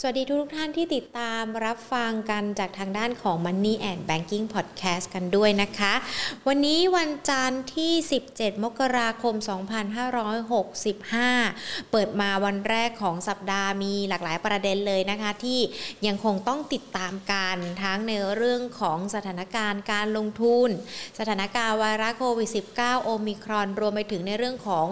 สวัสดีทุกท่านที่ติดตามรับฟังกันจากทางด้านของ Money and Banking Podcast กันด้วยนะคะ วันนี้วันจันทร์ที่ 17 มกราคม 2565 เปิดมาวันแรกของสัปดาห์มีหลากหลายประเด็นเลยนะคะ ที่ยังคงต้องติดตามกันทั้งในเรื่องของสถานการณ์การลงทุน สถานการณ์ไวรัสโควิด -19 โอมิครอนรวมไปถึงในเรื่องของ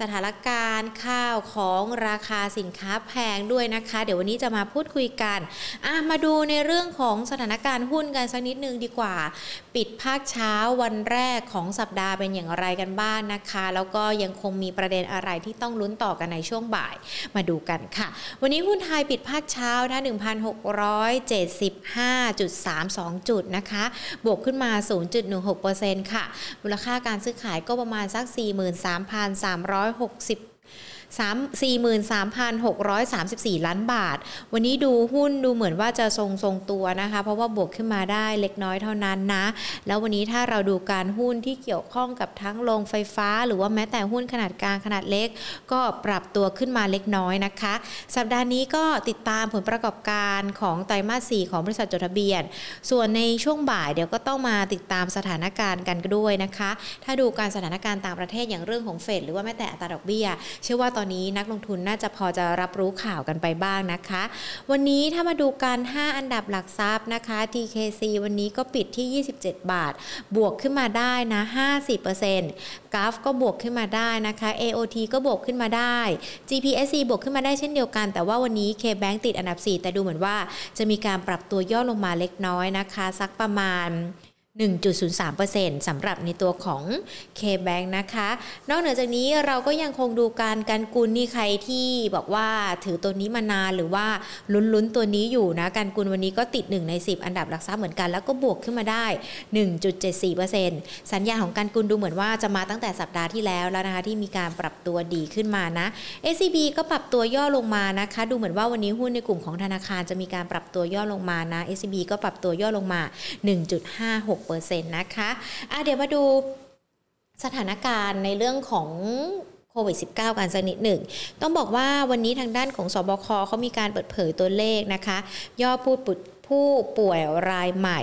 สถานการณ์ข้าวของราคาสินค้าแพงด้วยนะคะ เดี๋ยววันนี้จะมาพูดคุยกันมาดูในเรื่องของสถานการณ์หุ้นกันสักนิดนึงดีกว่า ปิดภาคเช้าวันแรกของสัปดาห์เป็นอย่างไรกันบ้างนนะคะ แล้วก็ยังคงมีประเด็นอะไรที่ต้องลุ้นต่อกันในช่วงบ่ายมาดูกันค่ะ วันนี้หุ้นไทยปิดภาคเช้านะ1,675.32 จุดนะคะ บวกขึ้นมา 0.16%ค่ะ มูลค่าการซื้อขายก็ประมาณสัก 43,360 43,634 ล้านบาท วันนี้ดูหุ้นดูเหมือนว่าจะทรงทรงตัวนะคะ เพราะว่าบวกขึ้นมาได้เล็กน้อยเท่านั้นนะ แล้ววันนี้ถ้าเราดูการหุ้นที่เกี่ยวข้องกับทั้งโรงไฟฟ้า หรือว่าแม้แต่หุ้นขนาดกลางขนาดเล็ก ก็ปรับตัวขึ้นมาเล็กน้อยนะคะ สัปดาห์นี้ก็ติดตามผลประกอบการของไตรมาส 4 ของบริษัทจดทะเบียน ส่วนในช่วงบ่ายเดี๋ยวก็ต้องมาติดตามสถานการณ์กันด้วยนะคะ ถ้าดูการสถานการณ์ต่างประเทศอย่างเรื่องของเฟดหรือว่าแม้แต่อัตราดอกเบี้ย เชื่อว่าตอนนี้นักลงทุนน่าจะพอจะรับรู้ข่าวกันไปบ้างนะคะ วันนี้ถ้ามาดูการ 5 อันดับหลักทรัพย์นะคะ TKC วันนี้ก็ปิดที่ 27 บาท บวกขึ้นมาได้นะ50% g a f ก็บวกขึ้นมาได้นะคะ AOT ก็บวกขึ้นมาได้ GPSC บวกขึ้นมาได้เช่นเดียวกัน แต่ว่าวันนี้ KBank ติดอันดับ 4 แต่ดูเหมือนว่าจะมีการปรับตัวย่อลงมาเล็กน้อยนะคะ สักประมาณ 1.03%สำหรับในตัวของ K-Bank นะคะ นอกเหนือจากนี้เราก็ยังคงดูการการกุลนี่ใครที่บอกว่าถือตัวนี้มานานหรือว่าลุ้นๆตัวนี้อยู่นะ การกุลวันนี้ก็ติด 1 ใน 10 อันดับหลักทรัพย์เหมือนกัน แล้วก็บวกขึ้นมาได้ 1.74%สัญญาของการกุลดูเหมือนว่าจะมาตั้งแต่สัปดาห์ที่แล้วแล้วนะคะที่มีการปรับตัวดีขึ้นมานะ SCB ก็ปรับตัวย่อลงมานะคะ ดูเหมือนว่าวันนี้หุ้นในกลุ่มของธนาคารจะมีการปรับตัวย่อลงมานะ SCB ก็ปรับตัวย่อลงมา 1.56 6%นะคะะเดี๋ยวมาดูสถานการณ์ในเรื่องของโควิด -19 กันสักนิดหนึ่ง ต้องบอกว่าวันนี้ทางด้านของสบคเขามีการเปิดเผยตัวเลขนะคะ ยอดผู้ผู้ป่วยรายใหม่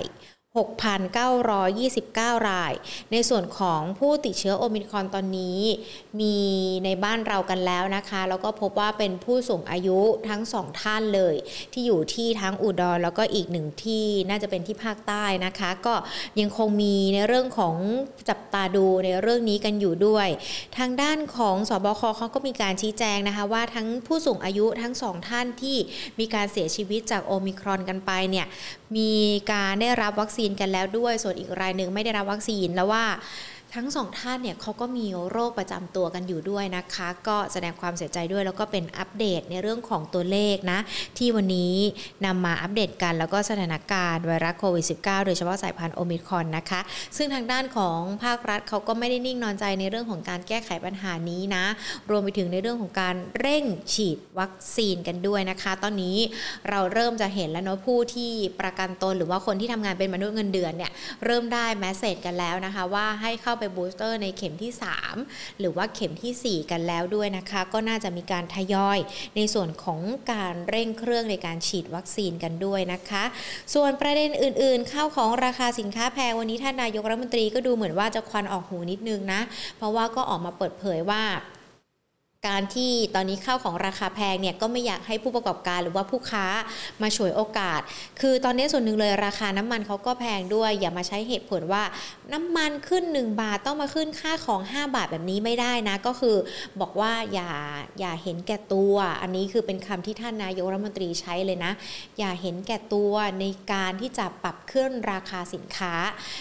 6,929 ราย ในส่วนของผู้ติดเชื้อโอมิครอนตอนนี้ มีในบ้านเรากันแล้วนะคะ แล้วก็พบว่าเป็นผู้สูงอายุทั้งสองท่านเลย ที่อยู่ที่ทั้งอุดรแล้วก็อีกหนึ่งที่น่าจะเป็นที่ภาคใต้นะคะ ก็ยังคงมีในเรื่องของจับตาดูในเรื่องนี้กันอยู่ด้วย ทางด้านของสบคเขาก็มีการชี้แจงนะคะว่าทั้งผู้สูงอายุทั้งสองท่านที่มีการเสียชีวิตจากโอมิครอนกันไปเนี่ย มีการได้รับวัคซีนกันแล้วด้วย ส่วนอีกรายหนึ่งไม่ได้รับวัคซีนแล้วว่า ทั้งสองท่านเนี่ยเขาก็มีโรคประจำตัวกันอยู่ด้วยนะคะ ก็แสดงความเสียใจด้วยแล้วก็เป็นอัปเดตในเรื่องของตัวเลขนะที่วันนี้นำมาอัปเดตกันแล้วก็สถานการณ์ไวรัสโควิด -19 โดยเฉพาะสายพันธุ์โอมิครอนนะคะ ซึ่งทางด้านของภาครัฐเขาก็ไม่ได้นิ่งนอนใจในเรื่องของการแก้ไขปัญหานี้นะ รวมไปถึงในเรื่องของการเร่งฉีดวัคซีนกันด้วยนะคะ ตอนนี้เราเริ่มจะเห็นแล้วเนาะผู้ที่ประกันตนหรือว่าคนที่ทำงานเป็นมนุษย์เงินเดือนเนี่ยเริ่มได้ message กันแล้วนะคะว่าให้เข้าไป booster ในเข็มที่ 3 หรือว่าเข็มที่ 4 กันแล้วด้วยนะคะ ก็น่าจะมีการทยอย ในส่วนของการเร่งเครื่องในการฉีดวัคซีนกันด้วยนะคะ ส่วนประเด็นอื่นๆข้าวของราคาสินค้าแพงวันนี้ท่านนายกรัฐมนตรีก็ดูเหมือนว่าจะควันออกหูนิดนึงนะ เพราะว่าก็ออกมาเปิดเผยว่า การที่ตอนนี้ข้าวของราคาแพงเนี่ยก็ไม่อยากให้ผู้ประกอบการหรือว่าผู้ค้ามาฉวยโอกาส คือตอนนี้ส่วนหนึ่งเลยราคาน้ำมันเขาก็แพงด้วย อย่ามาใช้เหตุผลว่าน้ำมันขึ้น 1 บาทต้องมาขึ้นค่าของ 5 บาทแบบนี้ไม่ได้นะ ก็คือบอกว่าอย่าอย่าเห็นแก่ตัว อันนี้คือเป็นคำที่ท่านนายกรัฐมนตรีใช้เลยนะ อย่าเห็นแก่ตัวในการที่จะปรับขึ้นราคาสินค้า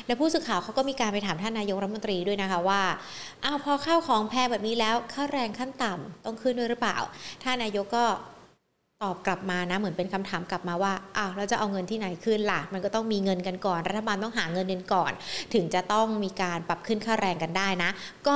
และผู้สื่อข่าวเขาก็มีการไปถามท่านนายกรัฐมนตรีด้วยนะคะว่าอ้าวพอข้าวของแพงแบบนี้แล้วค่าแรงขั้นต่ำต้องขึ้นด้วยหรือเปล่า ถ้านายกก็ตอบกลับมานะเหมือนเป็นคำถามกลับมาว่าอ้าวเราจะเอาเงินที่ไหนขึ้นล่ะ มันก็ต้องมีเงินกันก่อน รัฐบาลต้องหาเงินเดือนก่อน ถึงจะต้องมีการปรับขึ้นค่าแรงกันได้นะ ก็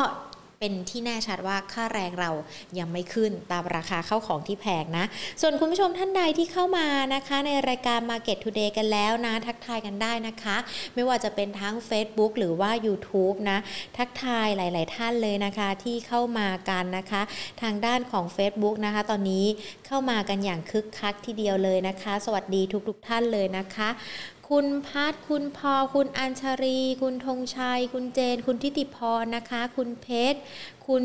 เป็นที่แน่ชัดว่าค่าแรงเรายังไม่ขึ้นตามราคาเข้าของที่แพงนะ ส่วนคุณผู้ชมท่านใดที่เข้ามานะคะ ในรายการ Market Today กันแล้วนะ ทักทายกันได้นะคะ ไม่ว่าจะเป็นทั้ง Facebook หรือว่า YouTube นะ ทักทายหลาย ๆ ท่านเลยนะคะที่เข้ามากันนะคะ ทางด้านของ Facebook นะคะ ตอนนี้เข้ามากันอย่างคึกคักทีเดียวเลยนะคะ สวัสดีทุก ๆ ท่านเลยนะคะ คุณพัทคุณพอ คุณอัญชรี คุณธงชัย คุณเจน คุณทิติพรนะคะ คุณเพชร คุณ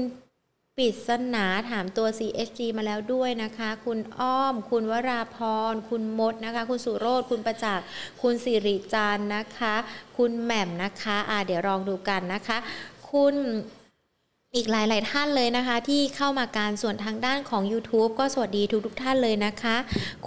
ปิดสนาถามตัว CSG มาแล้วด้วยนะคะ คุณอ้อม คุณวราพร คุณมดนะคะ คุณสุโรธคุณประจักษ์ คุณสิริจันนะคะ คุณแหม่มนะคะอ่าเดี๋ยวลองดูกันนะคะ คุณอีกหลาย ๆ ท่านเลยนะคะ ที่เข้ามาการส่วนทางด้านของ YouTube ก็สวัสดีทุกๆท่านเลยนะคะ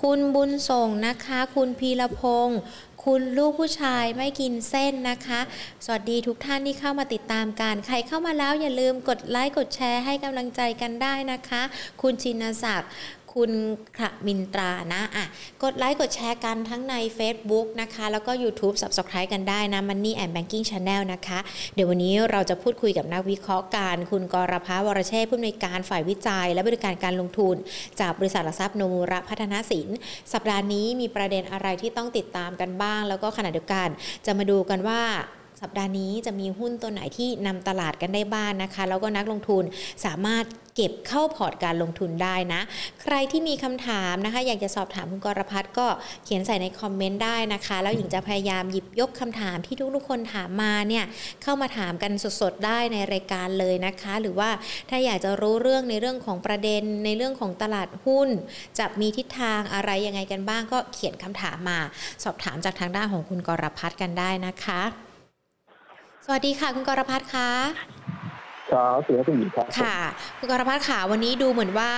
คุณบุญส่งนะคะ คุณพีรพงศ์ คุณลูกผู้ชายไม่กินเส้นนะคะ สวัสดีทุกท่านที่เข้ามาติดตามการ ใครเข้ามาแล้วอย่าลืมกดไลค์กดแชร์ให้กำลังใจกันได้นะคะ คุณชินศักดิ์ คุณขมินตรานะอะกดไลค์กดแชร์กันทั้งใน Facebook นะคะ แล้วก็ YouTube Subscribe กันได้นะ Money and Banking Channel นะคะ เดี๋ยววันนี้เราจะพูดคุยกับนักวิเคราะห์การ คุณกรพาวรเชษผู้อำนวยการฝ่ายวิจัย และบริการการลงทุน จากบริษัทหลักทรัพย์โนมูระพัฒนาสิน สัปดาห์นี้มีประเด็นอะไรที่ต้องติดตามกันบ้าง แล้วก็ขณะเดียวกันจะมาดูกันว่า สัปดาห์นี้จะมีหุ้นตัวไหนที่นำตลาดกันได้บ้างนนะคะ แล้วก็นักลงทุนสามารถเก็บเข้าพอร์ตการลงทุนได้นะ ใครที่มีคำถามนะคะ อยากจะสอบถามคุณกรพัฒน์ก็เขียนใส่ในคอมเมนต์ได้นะคะ แล้วหญิงจะพยายามหยิบยกคำถามที่ทุกๆคนถามมาเนี่ยเข้ามาถามกันสดๆได้ในรายการเลยนะคะ หรือว่าถ้าอยากจะรู้เรื่องในเรื่องของประเด็นในเรื่องของตลาดหุ้น จะมีทิศทางอะไรยังไงกันบ้างก็เขียนคำถามมา สอบถามจากทางด้านของคุณกรพัฒน์กันได้นะคะ วัสดีค่ะ คุณกรพัฒน์คะครับสวัสดีคุณหญิงครับค่ะ คุณกรพัฒน์ค่ะวันนี้ดูเหมือนว่า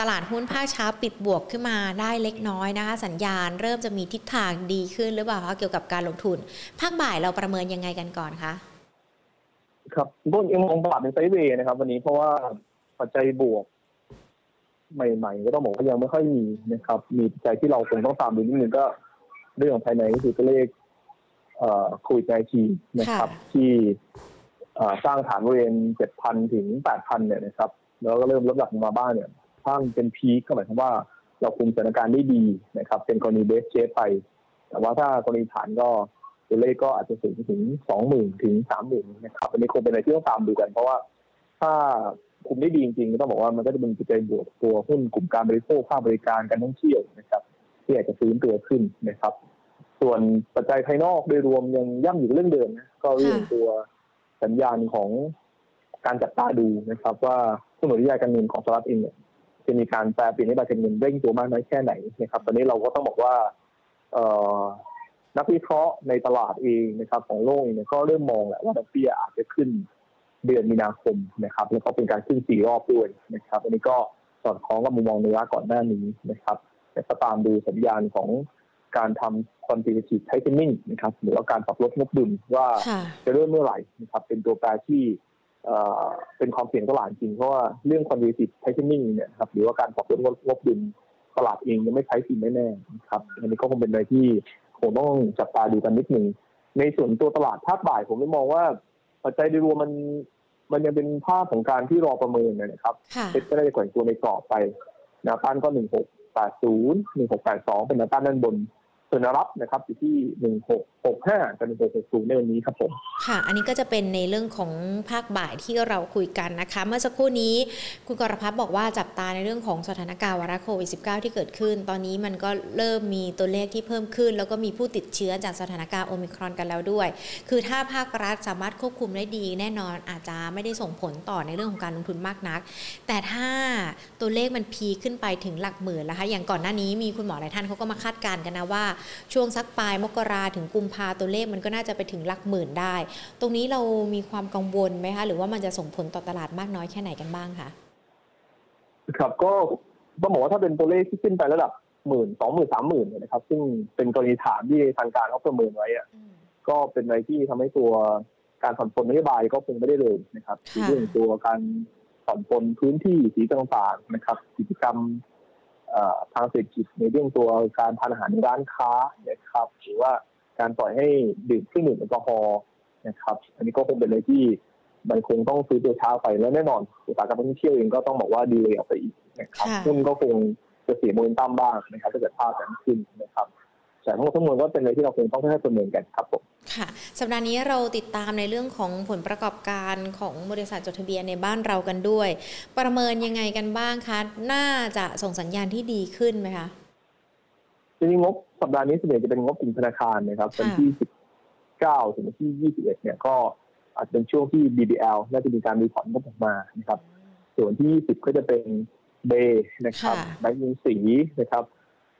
ตลาดหุ้นภาคเช้าปิดบวกขึ้นมาได้เล็กน้อยนะคะ สัญญาณเริ่มจะมีทิศทางดีขึ้นหรือเปล่าคะเกี่ยวกับการลงทุน ภาคบ่ายเราประเมินยังไงกันก่อนคะครับต้นยังมองตลาดเป็นไซด์เวย์นะครับ วันนี้เพราะว่าปัจจัยบวก ใหม่ๆก็ต้องบอกว่ายังไม่ค่อยมีนะครับ มีปัจจัยที่เราคงต้องตามดูนิดนึงก็เรื่องของภายในก็คือตัวเลข โควิดไนทีนะครับ ที่สร้างฐานบริเวณเจ็ดพันถึงแปดพันเนี่ยนะครับ แล้วก็เริ่มลดหลักมาบ้างเนี่ยถ้าเป็นพีคก็หมายความว่าเราคุมสถานการณ์ได้ดีนะครับ เป็นกรณีเบสเชฟไป แต่ว่าถ้ากรณีฐานก็ตัวเลขก็อาจจะสูงถึงสองหมื่นถึงสามหมื่นนะครับอันนี้คงเป็นอะไรที่ต้องตามดูกัน เพราะว่าถ้าคุมได้ดีจริงๆต้องบอกว่ามันก็จะเป็นปัจจัยบวกตัวหุ้นกลุ่มการบริโภคภาคบริการการท่องเที่ยวนะครับ ที่อาจจะฟื้นตัวขึ้นนะครับ ส่วนปัจจัยภายนอกโดยรวมยังย่ำอยู่เรื่องเดิมนะก็เรื่องตัวสัญญาณของการจับตาดูนะครับ ว่าผู้หนุนยายการเงินของสหรัฐเองเนี่ยจะมีการแปลเปลี่ยนนโยบายการเงินเร่งตัวมากน้อยแค่ไหนนะครับ ตอนนี้เราก็ต้องบอกว่าเอนักวิเคราะห์ในตลาดเองนะครับ ของโลกเนี่ยก็เริ่มมองแหละว่าดอกเบี้ยอาจจะขึ้นเดือนมีนาคมนะครับ แล้วก็เป็นการขึ้นสี่รอบด้วยนะครับ อันนี้ก็สอดคล้องกับมุมมองในระยะก่อนหน้านี้นะครับแต่ก็ตามดูสัญญาณของ การทำ quantitative tightening นะครับหรือว่าการปรับลดงบดุลว่าจะเริ่มเมื่อไหร่นะครับเป็นตัวแปรที่เป็นความเสี่ยงตลาดจริงเพราะว่าเรื่อง quantitative tightening เนี่ยครับหรือว่าการปรับลดงบดุลตลาดเองยังไม่ใช้จริงแน่ๆนะครับอันนี้ก็คงเป็นอะไรที่คงต้องจับตาดูกันนิดนึงในส่วนตัวตลาดภาคบ่ายผมไม่มองว่าปัจจัยโดยรวมมันมันยังเป็นภาพของการที่รอประเมินนะครับเซ็ตก็ได้แกว่งตัวในกรอบไปนะต้านก็หนึ่งหกแปดศูนย์หนึ่งหกแปดสองเป็นแนวต้านด้านบน ส่วนรับนะครับอยู่ที่หนึ่งหกหกห้ากับหนึ่งหกหกศูนย์ในวันนี้ครับผมค่ะ อันนี้ก็จะเป็นในเรื่องของภาคบ่ายที่เราคุยกันนะคะ เมื่อสักครู่นี้คุณกรพัฒน์บอกว่าจับตาในเรื่องของสถานการณ์วาระโควิด -19 ที่เกิดขึ้น ตอนนี้มันก็เริ่มมีตัวเลขที่เพิ่มขึ้น แล้วก็มีผู้ติดเชื้อจากสถานการณ์โอมิครอนกันแล้วด้วย คือถ้าภาครัฐสามารถควบคุมได้ดี แน่นอนอาจจะไม่ได้ส่งผลต่อในเรื่องของการลงทุนมากนัก แต่ถ้าตัวเลขมันพีขึ้นไปถึงหลักหมื่นนะคะอย่างก่อนหน้านี้มีคุณหมอหลายท่านเขาก็มาคาดการณ์กันนะว่าช่วงสักปลายมกราถึงกุมภาตัวเลขมันก็น่าจะไปถึงหลักหมื่นได้ ตรงนี้เรามีความกังวลไหมคะ หรือว่ามันจะส่งผลต่อตลาดมากน้อยแค่ไหนกันบ้างคะครับก็ต้องบอกว่าถ้าเป็นตัวเลขที่ขึ้นไประดับหมื่นสองหมื่นสามหมื่นนะครับ ซึ่งเป็นกรณีฐานที่ทางการเขาประเมินไว้อะก็เป็นอะไรที่ทำให้ตัวการผ่อนปลนนโยบายก็คงไม่ได้เลยนะครับเรื่องตัวการผ่อนปลนพื้นที่สีต่างๆนะครับ กิจกรรม ทางเศรษฐกิจในเรื่องตัวการทานอาหารในร้านค้านะครับหรือว่าการปล่อยให้ดื่มเครื่องดื่มแอลกอฮอล์นะครับ อันนี้ก็คงเป็นอะไรที่มันคงต้องซื้อตัวช้าไปแล้วแน่นอนอุตสาหกรรมท่องเที่ยวเองก็ต้องบอกว่าดีเลยออกไปอีกนะครับหุ้นก็คงจะเสียโมเมนตัมบ้างนะครับถ้าเกิดภาพนั้นขึ้นนะครับ แต่ทั้งหมดทั้งมวลก็เป็นอะไรที่เราคงต้องให้ประเมินกันครับผมค่ะสัปดาห์นี้เราติดตามในเรื่องของผลประกอบการของบริษัทจดทะเบียนในบ้านเรากันด้วย ประเมินยังไงกันบ้างคะน่าจะส่งสัญญาณที่ดีขึ้นไหมคะจริงงบสัปดาห์นี้ส่วนใหญ่จะเป็นงบกลุ่มธนาคารนะครับวันที่19ถึงวันที่21เนี่ยก็อาจจะเป็นช่วงที่ BBL น่าจะมีการ report งบออกมานะครับ ส่วนที่20ก็จะเป็นเบนะครับแบงก์ยิงสีนะครับ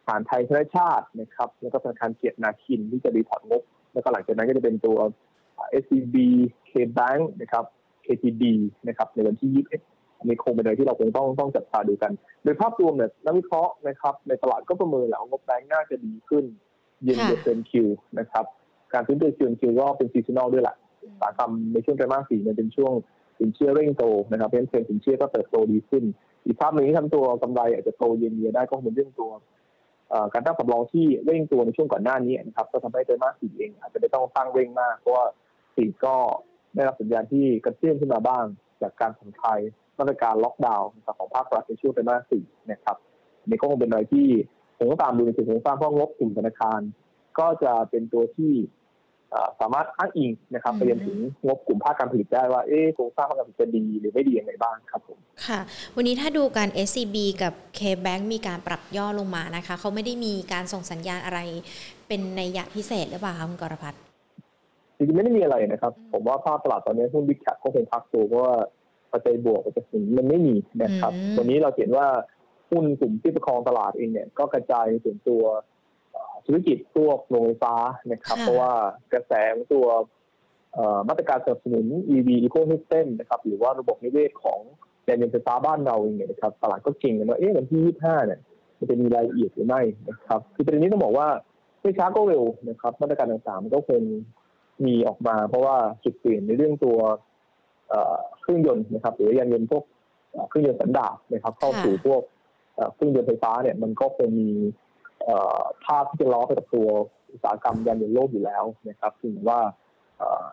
ทหารไทยธนชาตนะครับแล้วก็ธนาคารเกียรตินาคินที่จะ report งบ แล้วก็หลังจากนั้นก็จะเป็นตัว SCB KBank นะครับ KTB นะครับในวันที่21อันนี้คงเป็นอะไรที่เราคงต้องต้องจับตาดูกัน โดยภาพรวมเนี่ยนักวิเคราะห์นะครับในตลาดก็ประเมินแล้วงบแบงก์น่าจะดีขึ้น เย็นเดือนคิวนะครับการซื้อเดือนคิวคิวก็เป็นซีซันอลด้วยแหละสาหกรรมในช่วงไตรมาสสี่เนี่ยเป็นช่วงสินเชื่อเร่งโตนะครับเพราะฉะนั้นสินเชื่อก็เติบโตดีขึ้น อีกภาพหนึ่งที่ทำตัวกำไรอาจจะโตเย็นเยียได้ก็คงเป็นเรื่องตัว การตั้งสำรองที่เร่งตัวในช่วงก่อนหน้านี้นะครับก็ทำให้ไตรมาสสี่เองอาจจะไม่ต้องสร้างเร่งมาก เพราะว่าสี่ก็ได้รับสัญญาณที่กระเตื้องขึ้นมาบ้าง จากการผ่อนคลายมาตรการล็อกดาวน์ของภาครัฐในช่วงไตรมาสสี่นะครับนี่ก็คงเป็นอะไรที่ผมก็ตามดูในสิ่งของสร้างพราะงบกลุ่มธนาคาร ก็จะเป็นตัวที่ สามารถอ้างอิงนะครับไปยังถึงงบกลุ่มภาคการผลิตได้ว่าเอ๊โครงสร้างภาคการผลิตจะดีหรือไม่ดีอย่างไรบ้างครับผมค่ะ วันนี้ถ้าดูการ SCB กับ KBank มีการปรับย่อลงมานะคะเขาไม่ได้มีการส่งสัญญาณอะไร เป็นในยะพิเศษหรือเปล่าคะคุณกรพัฒน์จริงๆไม่ได้มีอะไรนะครับ ผมว่าภาพตลาดตอนนี้หุ้นบิ๊กแคปก็คงพักตัวเพราะว่าปัจจัยบวกปัจจัยสินมันไม่มีนะครับวันนี้เราเห็นว่าหุ้นกลุ่มที่ประคองตลาดเองเนี่ยก็กระจายในส่วนตัว ธุรกิจพวกโรงไฟฟ้านะครับ เพราะว่ากระแสของตัวมาตรการสนับสนุน EV ecosystem นะครับหรือว่าระบบนิเวศของยานยนต์ไฟฟ้าบ้านเราเองเนี่ยนะครับตลาดก็เก่งกันว่าเอ๊ะวันที่ 25 เนี่ยมันจะมีรายละเอียดหรือไม่นะครับคือประเด็นนี้ต้องบอกว่าไม่ช้าก็เร็วนะครับ มาตรการต่างๆมันก็คงมีออกมา เพราะว่าจุดเปลี่ยนในเรื่องตัวเครื่องยนต์นะครับ หรือยานยนต์พวกเครื่องยนต์สันดาปนะครับ เข้าสู่พวกเครื่องยนต์ไฟฟ้าเนี่ยมันก็คงมี ภาพที่จะล้อไปกับตัวอุตสาหกรรมยานยนต์โลกอยู่แล้วนะครับถึงว่า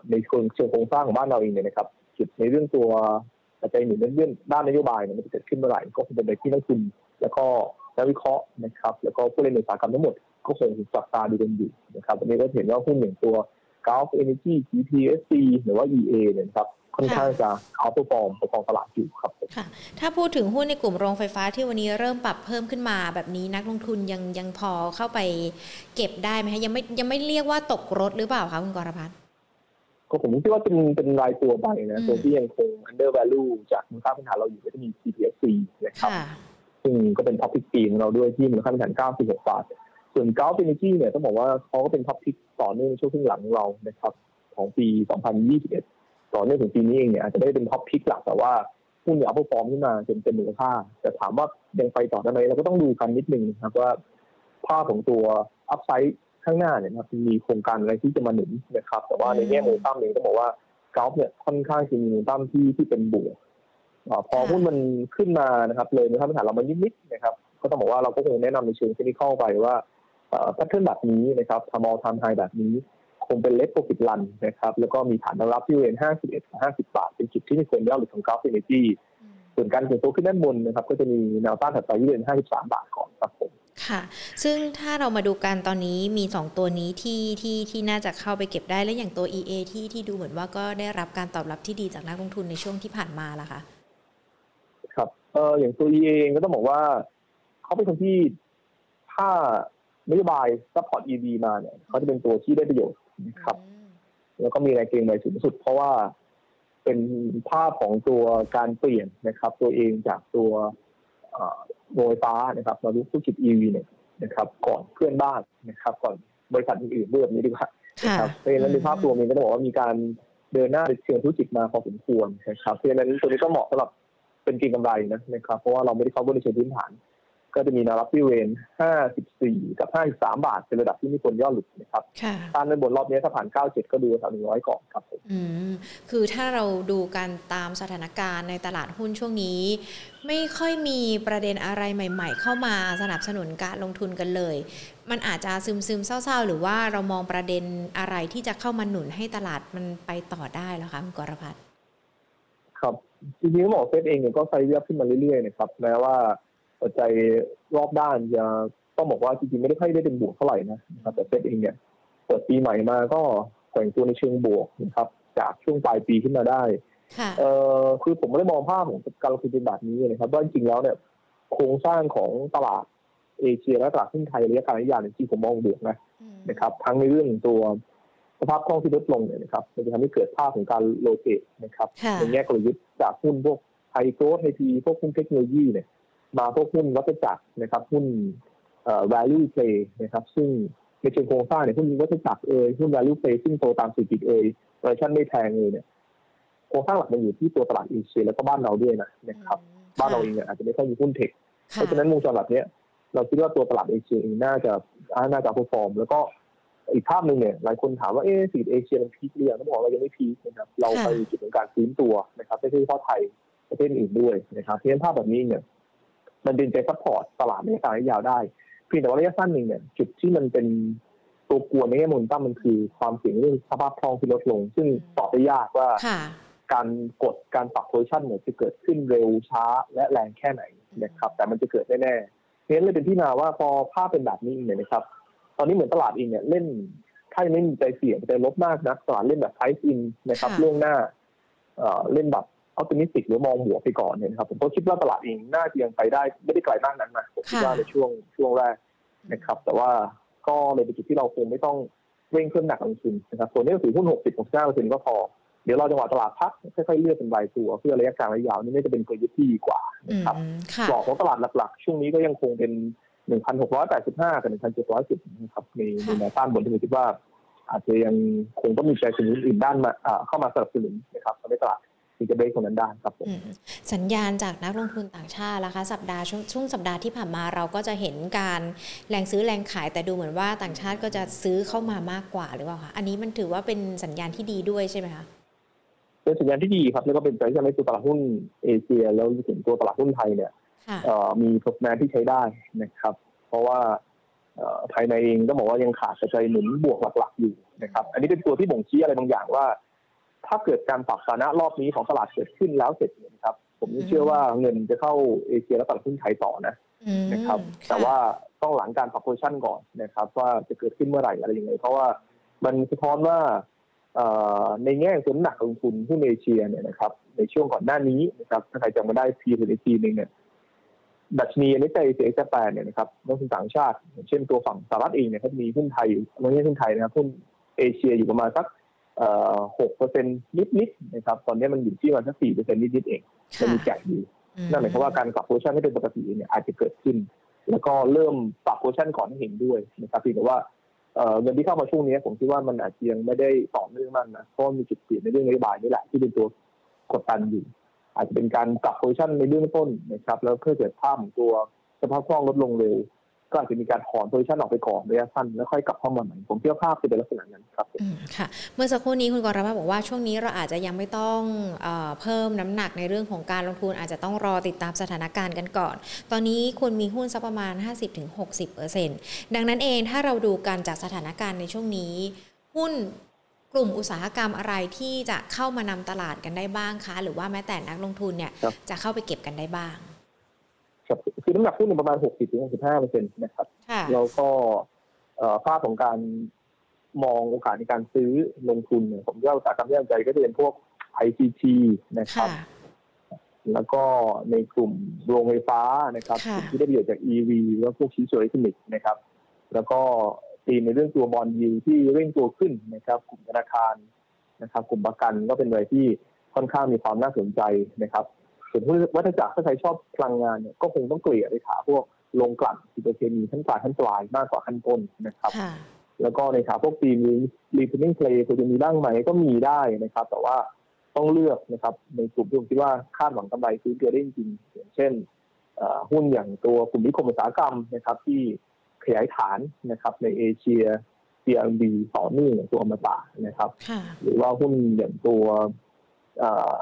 ในเชิงเชิงโครงสร้างของบ้านเราเองเนี่ยนะครับจุดในเรื่องตัวปัจจัยหนึ่งเรื่องด้านนโยบายเนี่ยมันจะเกิดขึ้นเมื่อไหร่ก็คงเป็นไปที่นักลงทุนแล้วก็นักวิเคราะห์นะครับ แล้วก็ผู้เล่นในอุตสาหกรรมทั้งหมดก็คงจับตาดูกันอยู่นะครับวันนี้ก็เห็นว่าหุ้นอย่างตัว Gulf Energy GPSC หรือว่า EA เนี่ยครับ ค่อนข้างจะ outperform ประคองตลาดอยู่ครับค่ะ ถ้าพูดถึงหุ้นในกลุ่มโรงไฟฟ้าที่วันนี้เริ่มปรับเพิ่มขึ้นมาแบบนี้นักลงทุนยังยังพอเข้าไปเก็บได้ไหมคะยังไม่ยังไม่เรียกว่าตกรถหรือเปล่าคะคุณกรพัฒน์ก็ผมคิดว่าเป็นเป็นรายตัวไปนะตัวที่ยังคง under value จากมูลค่าพื้นฐานเราอยู่ก็จะมี GPSC นะครับซึ่งก็เป็น top pick ปีของเราด้วยที่มูลค่าพื้นฐาน96บาทส่วน Gulf Energy เนี่ยต้องบอกว่าเขาก็เป็น top pick ต่อเนื่องช่วงครึ่งหลังของเรานะครับของปี 2021 ต่อเนื่องถึงปีนี้เองเนี่ยอาจจะไม่ได้เป็น top pick หลักแต่ว่าหุ้นเนี่ย outperform ขึ้นมาจนเต็มมูลค่า แต่ถามว่ายังไปต่อได้ไหมเราก็ต้องดูกันนิดนึงนะครับว่าภาพของตัวอัพไซด์ข้างหน้าเนี่ยนะมีโครงการอะไรที่จะมาหนุนนะครับ แต่ว่าในแง่โมตั้มเองต้องบอกว่ากราฟเนี่ยค่อนข้างจะมีโมตั้มที่ที่เป็นบวกพอหุ้นมันขึ้นมานะครับ เลยนะครับฐานเรามานิดๆนะครับ ก็ต้องบอกว่าเราก็คงแนะนำในเชิงเทคนิคไปว่าแพทเทิร์นแบบนี้นะครับทำมอลทำไฮแบบนี้ คงเป็นเล็กโปรฟิตลันนะครับแล้วก็มีฐานรับที่เรน51 50 บาท เป็นจุดที่มีคนย่อหรือของกราฟเอเนจีส่วนการเก็นตัวขึ้นด้านบนนะครับก็จะมีแนวต้านถัดไปที่เรน53 บาทก่อนครับผมค่ะ ซึ่งถ้าเรามาดูกันตอนนี้มี 2 ตัวนี้ที่ที่ที่น่าจะเข้าไปเก็บได้และอย่างตัว EA ที่ที่ดูเหมือนว่าก็ได้รับการตอบรับที่ดีจากนักลงทุนในช่วงที่ผ่านมาล่ะคะครับเอออย่างตัว EA เองก็ต้องบอกว่าเขาเป็นคนที่ถ้านโยบาย support EV มาเนี่ยเขาจะเป็นตัวที่ได้ประโยชน์นะ ครับ แล้วก็มีแรงเก็งไว้สูงสุด เพราะว่าเป็นภาพของตัวการเปลี่ยนนะครับ ตัวเองจากตัวโรงไฟฟ้านะครับมาดูธุรกิจ EV เนี่ยนะครับ ก่อนเพื่อนบ้านนะครับ ก่อนบริษัทอื่นๆด้วยแบบนี้ดีกว่านะครับเพราะฉะนั้นในภาพรวมนี้ก็ต้องบอกว่ามีการเดินหน้าในเชิงธุรกิจมาพอสมควรนะครับเพราะฉะนั้นตัวนี้ก็เหมาะสำหรับเป็นเก็งกำไรนะครับ เพราะว่าเราไม่ได้เข้าบริษัทพื้นฐาน ก็จะมีแนวรับที่เวน54 กับ 53 บาท เป็นระดับที่ไม่ควรย่อหลุดนะครับตามในบนรอบนี้ถ้าผ่าน 97 ก็ดูแถว100 ก่อนครับผมอืมคือถ้าเราดูกันตามสถานการณ์ในตลาดหุ้นช่วงนี้ ไม่ค่อยมีประเด็นอะไรใหม่ ๆ เข้ามาสนับสนุนการลงทุนกันเลย มันอาจจะซึมซึมเศร้าๆ หรือว่าเรามองประเด็นอะไรที่จะเข้ามาหนุนให้ตลาดมันไปต่อได้แล้วคะคุณกรพัฒน์ครับจริงๆต้องบอกเซตเองเนี่ยก็ไซด์เวียขึ้นมาเรื่อยๆนะครับแม้ว่า ปัจจัยรอบด้านจะต้องบอกว่าจริงๆไม่ได้ค่อยได้เป็นบวกเท่าไหร่นะครับแต่เซตเองเนี่ยเปิดปีใหม่มาก็แกว่งตัวในเชิงบวกนะครับจากช่วงปลายปีขึ้นมาได้ค่ะเอ่อคือผมไม่ได้มองภาพของการลงทุนเป็นแบบนี้นะครับว่าจริงๆแล้วเนี่ยโครงสร้างของตลาดเอเชียและตลาดหุ้นไทยระยะกลางระยะยาวเนี่ยจริงๆผมมองบวกนะอืมนะครับ ทั้งในเรื่องของตัวสภาพคล่องที่ลดลงเนี่ยนะครับมันจะทำให้เกิดภาพของการโลเกตนะครับค่ะในแง่กลยุทธ์จากหุ้นพวกไฮโกรดไฮทีพวกหุ้นเทคโนโลยีเนี่ย มาพวกหุ้นวัฏจักรนะครับหุ้นเอ่อ value play นะครับ ซึ่งในเชิงโครงสร้างเนี่ยหุ้นวัฏจักรเอ่ยหุ้น value play ซึ่งโตตามเศรษฐกิจเอ่ย valuation ไม่แพงเลยเนี่ยโครงสร้างหลักมันอยู่ที่ตัวตลาดเอเชียแล้วก็บ้านเราด้วยนะนะครับบ้านเราเองเนี่ยอาจจะไม่ค่อยมีหุ้นเทคเพค่ะราะฉะนั้นวงจรแบบเนี้ยเราคิดว่าตัวตลาดเอเชียเองน่าจะน่าจะ perform แล้วก็อีกภาพหนึ่งเนี่ยหลายคนถามว่าเอ๊ะสีเอเชียมัน peak หรือยังต้องบอกเรายังไม่ peak นะครับเราไปจุดของการฟื้นตัวนะครับไม่ใช่เฉพาะไทยประเทศอื่นด้วยนะครับเพราะฉะนั้นภาพแบบนี้เนี่ย มันเป็นปัจจัย support ตลาดในระยะกลางระยะยาวได้เพียงแต่ว่าระยะสั้นหนึ่งเนี่ยจุดที่มันเป็นตัวกวนในแง่มุมตั้มมันคือความเสี่ยงเรื่องสภาพคล่องที่ลดลง ซึ่งตอบได้ยากว่าค่ะการกดการปรับ position เนี่ยจะเกิดขึ้นเร็วช้าและแรงแค่ไหนนะครับ แต่มันจะเกิดแน่ๆเพราะฉะนั้นเลยเป็นที่มาว่าพอภาพเป็นแบบนี้เนี่ยนะครับ ตอนนี้เหมือนตลาดเองเนี่ยเล่นถ้ายังไม่มีปัจจัยเสี่ยงปัจจัยลบมากนะตลาดเล่นแบบ price in นะครับค่ะล่วงหน้าเอ่อเล่นแบบ อัลติมิสติกหรือมองบวกไปก่อนเนี่ยนะครับผมก็คิดว่าตลาดเองน่าจะยังไปได้ไม่ได้ไกลมากนักนะผมคิดว่าในช่วงช่วงแรกนะครับ แต่ว่าก็เลยเป็นจุดที่เราคงไม่ต้องเร่งเครื่องหนักลงทุนนะครับส่วนนี้ก็ถือหุ้น 60 69ก็พอ เดี๋ยวเราจังหวะตลาดพักค่อยๆเลือกเป็นรายตัว เพื่อระยะกลางระยะยาวนี่น่าจะเป็นกลยุทธ์ที่ดีกว่าอืนะครับมค่ะกรอบของตลาดหลักๆ ช่วงนี้ก็ยังคงเป็น 1,685 กับ 1,710นะครับในในแนวต้านบนที่ผมคิดว่า อาจจะยังคงต้องมีใจสนับสนุนอื่นด้านมาอ่าเข้ามาสนับสนุนนะครับทำให้ตลาด ถึงจะเบรกตรงนั้นได้ครับผมอืมสัญญาณจากนักลงทุนต่างชาติล่ะคะ สัปดาห์ช่วงช่วงสัปดาห์ที่ผ่านมาเราก็จะเห็นการแรงซื้อแรงขาย แต่ดูเหมือนว่าต่างชาติก็จะซื้อเข้ามามากกว่าหรือเปล่าคะอันนี้มันถือว่าเป็นสัญญาณที่ดีด้วยใช่ไหมคะเป็นสัญญาณที่ดีครับ แล้วก็เป็นสัญญาณให้ตัวตลาดหุ้นเอเชีย แล้วถึงตัวตลาดหุ้นไทยเนี่ยค่ะเอ่อมีผลงานที่ใช้ได้นะครับ เพราะว่าเอ่อภายในเองก็บอกว่ายังขาดปัจจัยหนุนบวกหลัก ๆ อยู่นะครับ อันนี้เป็นตัวที่บ่งชี้อะไรบางอย่างว่า ถ้าเกิดการปรับฐานะรอบนี้ของตลาดเกิดขึ้นแล้วเสร็จเนี่ยนะครับ ผมยังเชื่อว่าเงินจะเข้าเอเชียและตลาดหุ้นไทยต่อนะอืมนะครับะแต่ว่าต้องหลังการปรับโพซิชั่นก่อนนะครับ ว่าจะเกิดขึ้นเมื่อไหร่อะไรยังไงเพราะว่ามันสะท้อนว่าเอ่อในแง่ของน้ำหนักลงทุนหุ้นเอเชียเนี่ยนะครับ ในช่วงก่อนหน้านี้นะครับถ้าใครจำมาได้พีถึงทีนึงเนี่ยดัชนีอันนี้ใจเสียจะแปลเนี่ยนะครับนักลงทุนต่างชาติอย่างเช่นตัวฝั่งสหรัฐเองเนี่ยเขาจะมีหุ้นไทยไม่ใช่หุ้นไทยนะครับหุ้นเอเชียอยู่ประมาณสัก หกเปอร์เซ็นต์นิดๆนะครับตอนนี้มันอยู่ที่ประมาณสักสี่เปอร์เซ็นต์นิดๆเองมันมีแจกอยู่อืนั่นหมายความว่าการปรับ position ให้เป็นปกติเนี่ยอาจจะเกิดขึ้น แล้วก็เริ่มปรับ position ก่อนให้เห็นด้วยนะครับเพียงแต่ว่าเอ่อเงินที่เข้ามาช่วงนี้ผมคิดว่ามันอาจจะยังไม่ได้ต่อเนื่องมากนะเพราะว่ามีจุดเปลี่ยนในเรื่องนโยบายนี่แหละที่เป็นตัวกดดันอยู่ อาจจะเป็นการปรับโพซิชันในเรื่องต้นนะครับ แล้วเพื่อเกิดภาพของตัวสภาพคล่องลดลงเร็ว ก็อาจจะมีการถอนโพซิชันออกไปก่อนระยะสั้นแล้วค่อยกลับเข้ามาใหม่ผมคิดว่าภาพจะเป็นลักษณะนั้นครับผมอืมค่ะ เมื่อสักครู่นี้คุณกรภาพบอกว่าช่วงนี้เราอาจจะยังไม่ต้องเออเพิ่มน้ำหนักในเรื่องของการลงทุนอาจจะต้องรอติดตามสถานการณ์กันก่อน ตอนนี้ควรมีหุ้นสักประมาณ 50-60%ดังนั้นเองถ้าเราดูกันจากสถานการณ์ในช่วงนี้ หุ้นกลุ่มอุตสาหกรรมอะไรที่จะเข้ามานำตลาดกันได้บ้างคะ หรือว่าแม้แต่นักลงทุนเนี่ยครับจะเข้าไปเก็บกันได้บ้าง ครับคือน้ำหนักหุ้นเนี่ยประมาณ 60-65เปอร์เซ็นต์นะครับค่ะแล้วก็เอ่อภาพของการมองโอกาสในการซื้อลงทุนเนี่ยผมว่าอุตสาหกรรมที่น่าสนใจก็จะเป็นพวก ICT นะครับค่ะแล้วก็ในกลุ่มโรงไฟฟ้านะครับค่ะที่ได้ประโยชน์จาก EV แล้วพวกชิ้นส่วนอิเล็กทรอนิกส์นะครับ แล้วก็ตีมในเรื่องตัว bond yield ที่เร่งตัวขึ้นนะครับ กลุ่มธนาคารนะครับ กลุ่มประกันก็เป็นอะไรที่ค่อนข้างมีความน่าสนใจนะครับ ส่วนหุ้นวัฏจักรถ้าใครชอบพลังงานเนี่ยก็คงต้องเกลี่ยไปขาพวกโรงกลั่นปิโตรเคมีขั้นปลายขั้นปลายมากกว่าขั้นต้นนะครับค่ะแล้วก็ในขาพวก theme reopening play ควรจะมีบ้างไหมก็มีได้นะครับ แต่ว่าต้องเลือกนะครับ ในกลุ่มที่ผมคิดว่าคาดหวังกำไรซื้อเกินได้จริงๆอย่างเช่นเอ่อหุ้นอย่างตัวกลุ่มนิคมอุตสาหกรรมนะครับ ที่ขยายฐานนะครับ ในเอเชีย CRB ต่อเนื่องอย่างตัวอมตะนะครับค่ะหรือว่าหุ้นอย่างตัวเอ่อ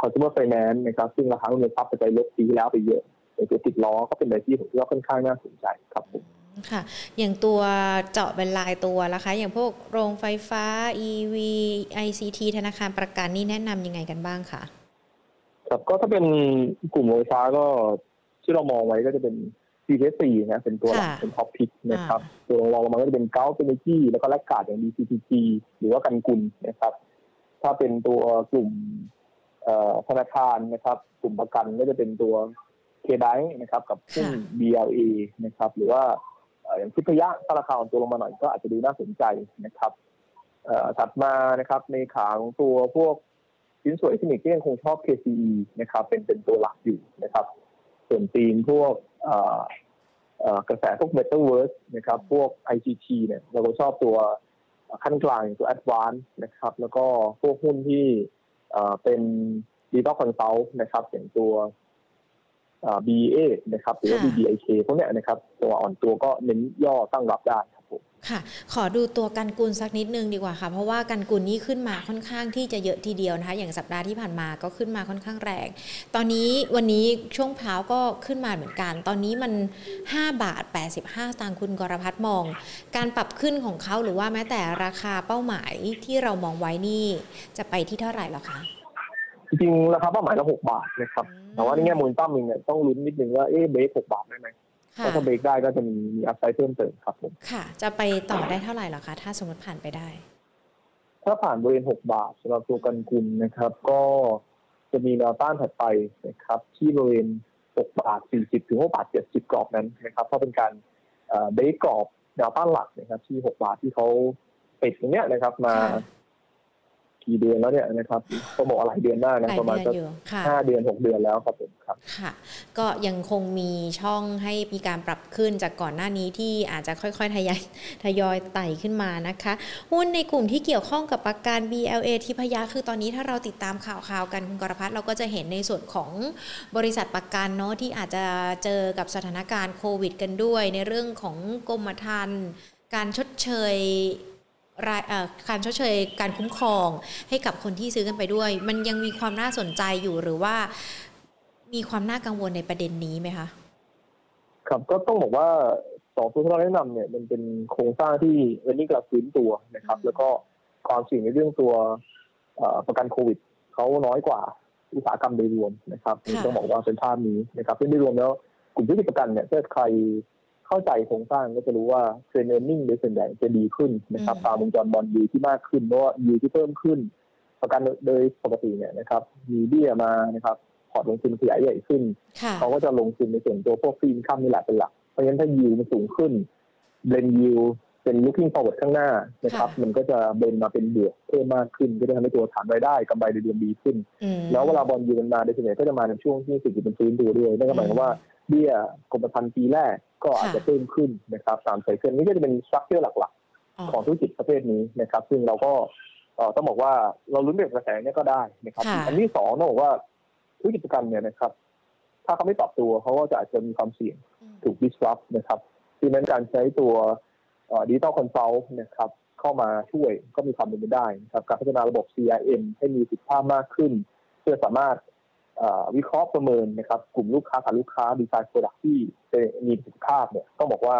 consumer finance นะครับซึ่งราคาเงินทรัพย์ปัจจัยลดปีที่แล้วไปเยอะอย่างตัวติดล้อก็เป็นอะไรที่ผมคิดว่าค่อนข้างน่าสนใจครับผมค่ะ อย่างตัวเจาะเป็นลายตัวล่ะคะ อย่างพวกโรงไฟฟ้า EV ICT ธนาคารประกันนี่แนะนำยังไงกันบ้างคะครับก็ถ้าเป็นกลุ่มโรงไฟฟ้าก็ที่เรามองไว้ก็จะเป็น CTC นะเป็นตัวหลักค่ะเป็น top pick นะครับ ตัวรองลงมาก็จะเป็นเกลเอเนจีแล้วก็แลกกาดอย่าง DCTG หรือว่า GUNKUL นะครับ ถ้าเป็นตัวกลุ่มเอ่อ ธนาคารนะครับ กลุ่มประกันก็จะเป็นตัวเคบ n นะครับ กับหุ้นค่ะ BLA นะครับ หรือว่าเอ่ออย่างทิพยะถ้าราคาอ่อนตัวลงมาหน่อยก็อาจจะดูน่าสนใจนะครับเอ่อถัดมานะครับ ในขาของตัวพวกชิ้นส่วนอิเล็กทรอนิกส์ก็ยังคงชอบ KCE นะครับ เป็นเป็นตัวหลักอยู่นะครับ ส่วนธีมพวกเอ่อเอ่อกระแสพวก Metaverse นะครับ พวก ICT เนี่ยเราก็ชอบตัวขั้นกลางอย่างตัว Advance นะครับ แล้วก็พวกหุ้นที่ เป็น digital consult นะครับอย่างตัวเอ่อ BA นะครับหรือว่า BBIK พวกเนี้ยนะครับ ตัวอ่อนตัวก็เน้นย่อตั้งรับได้ ค่ะ ขอดูตัวกันกุลสักนิดนึงดีกว่าค่ะ เพราะว่ากันกุลนี่ขึ้นมาค่อนข้างที่จะเยอะทีเดียวนะคะ อย่างสัปดาห์ที่ผ่านมาก็ขึ้นมาค่อนข้างแรง ตอนนี้วันนี้ช่วงเช้าก็ขึ้นมาเหมือนกัน ตอนนี้มัน 5 บาท 85สตางค์คุณกรพัฒน์มอง การปรับขึ้นของเขาหรือว่าแม้แต่ราคาเป้าหมายที่เรามองไว้นี่จะไปที่เท่าไหร่หรอคะจริงราคาเป้าหมายเราหกบาทนะครับแต่ว่าในแง่มูลตั้มเองเนี่ยต้องลุ้นนิดนึงว่าเอ๊ะเบรกหกบาทได้ไหม ค่ะถ้าเบรกได้ก็จะมีมีอัพไซด์เพิ่มเติมครับผมค่ะ จะไปต่อได้เท่าไหร่หรอคะ ถ้าสมมติผ่านไปได้ ถ้าผ่านบริเวณหกบาทสำหรับตัวกันกุลนะครับ ก็จะมีแนวต้านถัดไปนะครับ ที่บริเวณหกบาทสี่สิบถึงหกบาทเจ็ดสิบกรอบนั้นนะครับเพราะเป็นการเอ่อเบรกกรอบแนวต้านหลักนะครับ ที่หกบาทที่เขาปิดตรงเนี้ยนะครับ มาค่ะ กี่เดือนแล้วเนี่ยนะครับต้องบอกว่าหลายเดือนมากหนะลายประมาณเดือนสักอยู่ค่ะห้าเดือนหกเดือนแล้วครับผมครับค่ะ ก็ยังคงมีช่องให้มีการปรับขึ้นจากก่อนหน้านี้ที่อาจจะค่อยๆทยอยทยอยไต่ขึ้นมานะคะหุ้นในกลุ่มที่เกี่ยวข้องกับประกัน BLA ทิพยาคือตอนนี้ถ้าเราติดตามข่าวข่าวๆกันคุณกรพัฒน์เราก็จะเห็นในส่วนของบริษัทประกันเนาะที่อาจจะเจอกับสถานการณ์โควิด กันด้วย ในเรื่องของกรมธรรม์การชดเชยรายเอ่อ การชดเชยการคุ้มครองให้กับคนที่ซื้อกันไปด้วย มันยังมีความน่าสนใจอยู่หรือว่า มีความน่ากังวลในประเด็นนี้ไหมคะครับก็ต้องบอกว่าสองตัวที่เราแนะนำเนี่ยมันเป็นโครงสร้างที่เรนนี่กลับฟื้นตัวนะครับอืมแล้วก็ความเสี่ยงในเรื่องตัวเอ่อประกันโควิดเขาน้อยกว่าอุตสาหกรรมโดยรวมนะครับนี่ต้องบอกว่าเป็นภาพนี้นะครับซึ่งโดยรวมแล้วกลุ่มธุรกิจประกันเนี่ยถ้าใคร เข้าใจโครงสร้างก็จะรู้ว่า trend earning โดยส่วนใหญ่จะดีขึ้นนะครับตามวงจร bond yield ที่มากขึ้นเพราะว่ายูที่เพิ่มขึ้น ประกันโดยปกติเนี่ยนะครับ มีเบี้ยมานะครับพอร์ตลงทุนขยายใหญ่ขึ้นค่ะเขาก็จะลงทุนในส่วนตัวพวก fixed income นี่แหละเป็นหลัก เพราะฉะนั้นถ้ายิวมันสูงขึ้นเบนยิวเป็น looking forward ข้างหน้านะครับค่ะมันก็จะ blend มาเป็นบวกเพิ่มมากขึ้น ก็จะทำให้ตัวฐานรายได้กำไรโดยรวมดีขึ้นอืมแล้วเวลา bond yield มันมาโดยส่วนใหญ่ก็จะมาในช่วงที่เศรษฐกิจมันฟื้นตัวด้วยนั่นก็หมายความว่า เบี้ยกรมธรรม์ปีแรกก็อาจจะเพิ่มขึ้นนะครับตาม cycle นี่ก็จะเป็น structure หลักอ๋อๆของธุรกิจประเภทนี้นะครับ ซึ่งเราก็เอ่อต้องบอกว่าเราลุ้นแบบกระแสเนี้ยก็ได้นะครับค่ะอันที่สองต้องบอกว่าธุรกิจประกันเนี่ยนะครับ ถ้าเขาไม่ปรับตัวเขาก็จะอาจจะมีความเสี่ยงอืมถูก disrupt นะครับดังนั้นการใช้ตัว digital consult นะครับ เข้ามาช่วยก็มีความเป็นไปได้นะครับ การพัฒนาระบบ CRM ให้มีประสิทธิภาพมากขึ้น เพื่อสามารถเอ่อ วิเคราะห์ประเมินนะครับ กลุ่มลูกค้าฐานลูกค้า design product ที่มีประสิทธิภาพเนี่ยต้องบอกว่า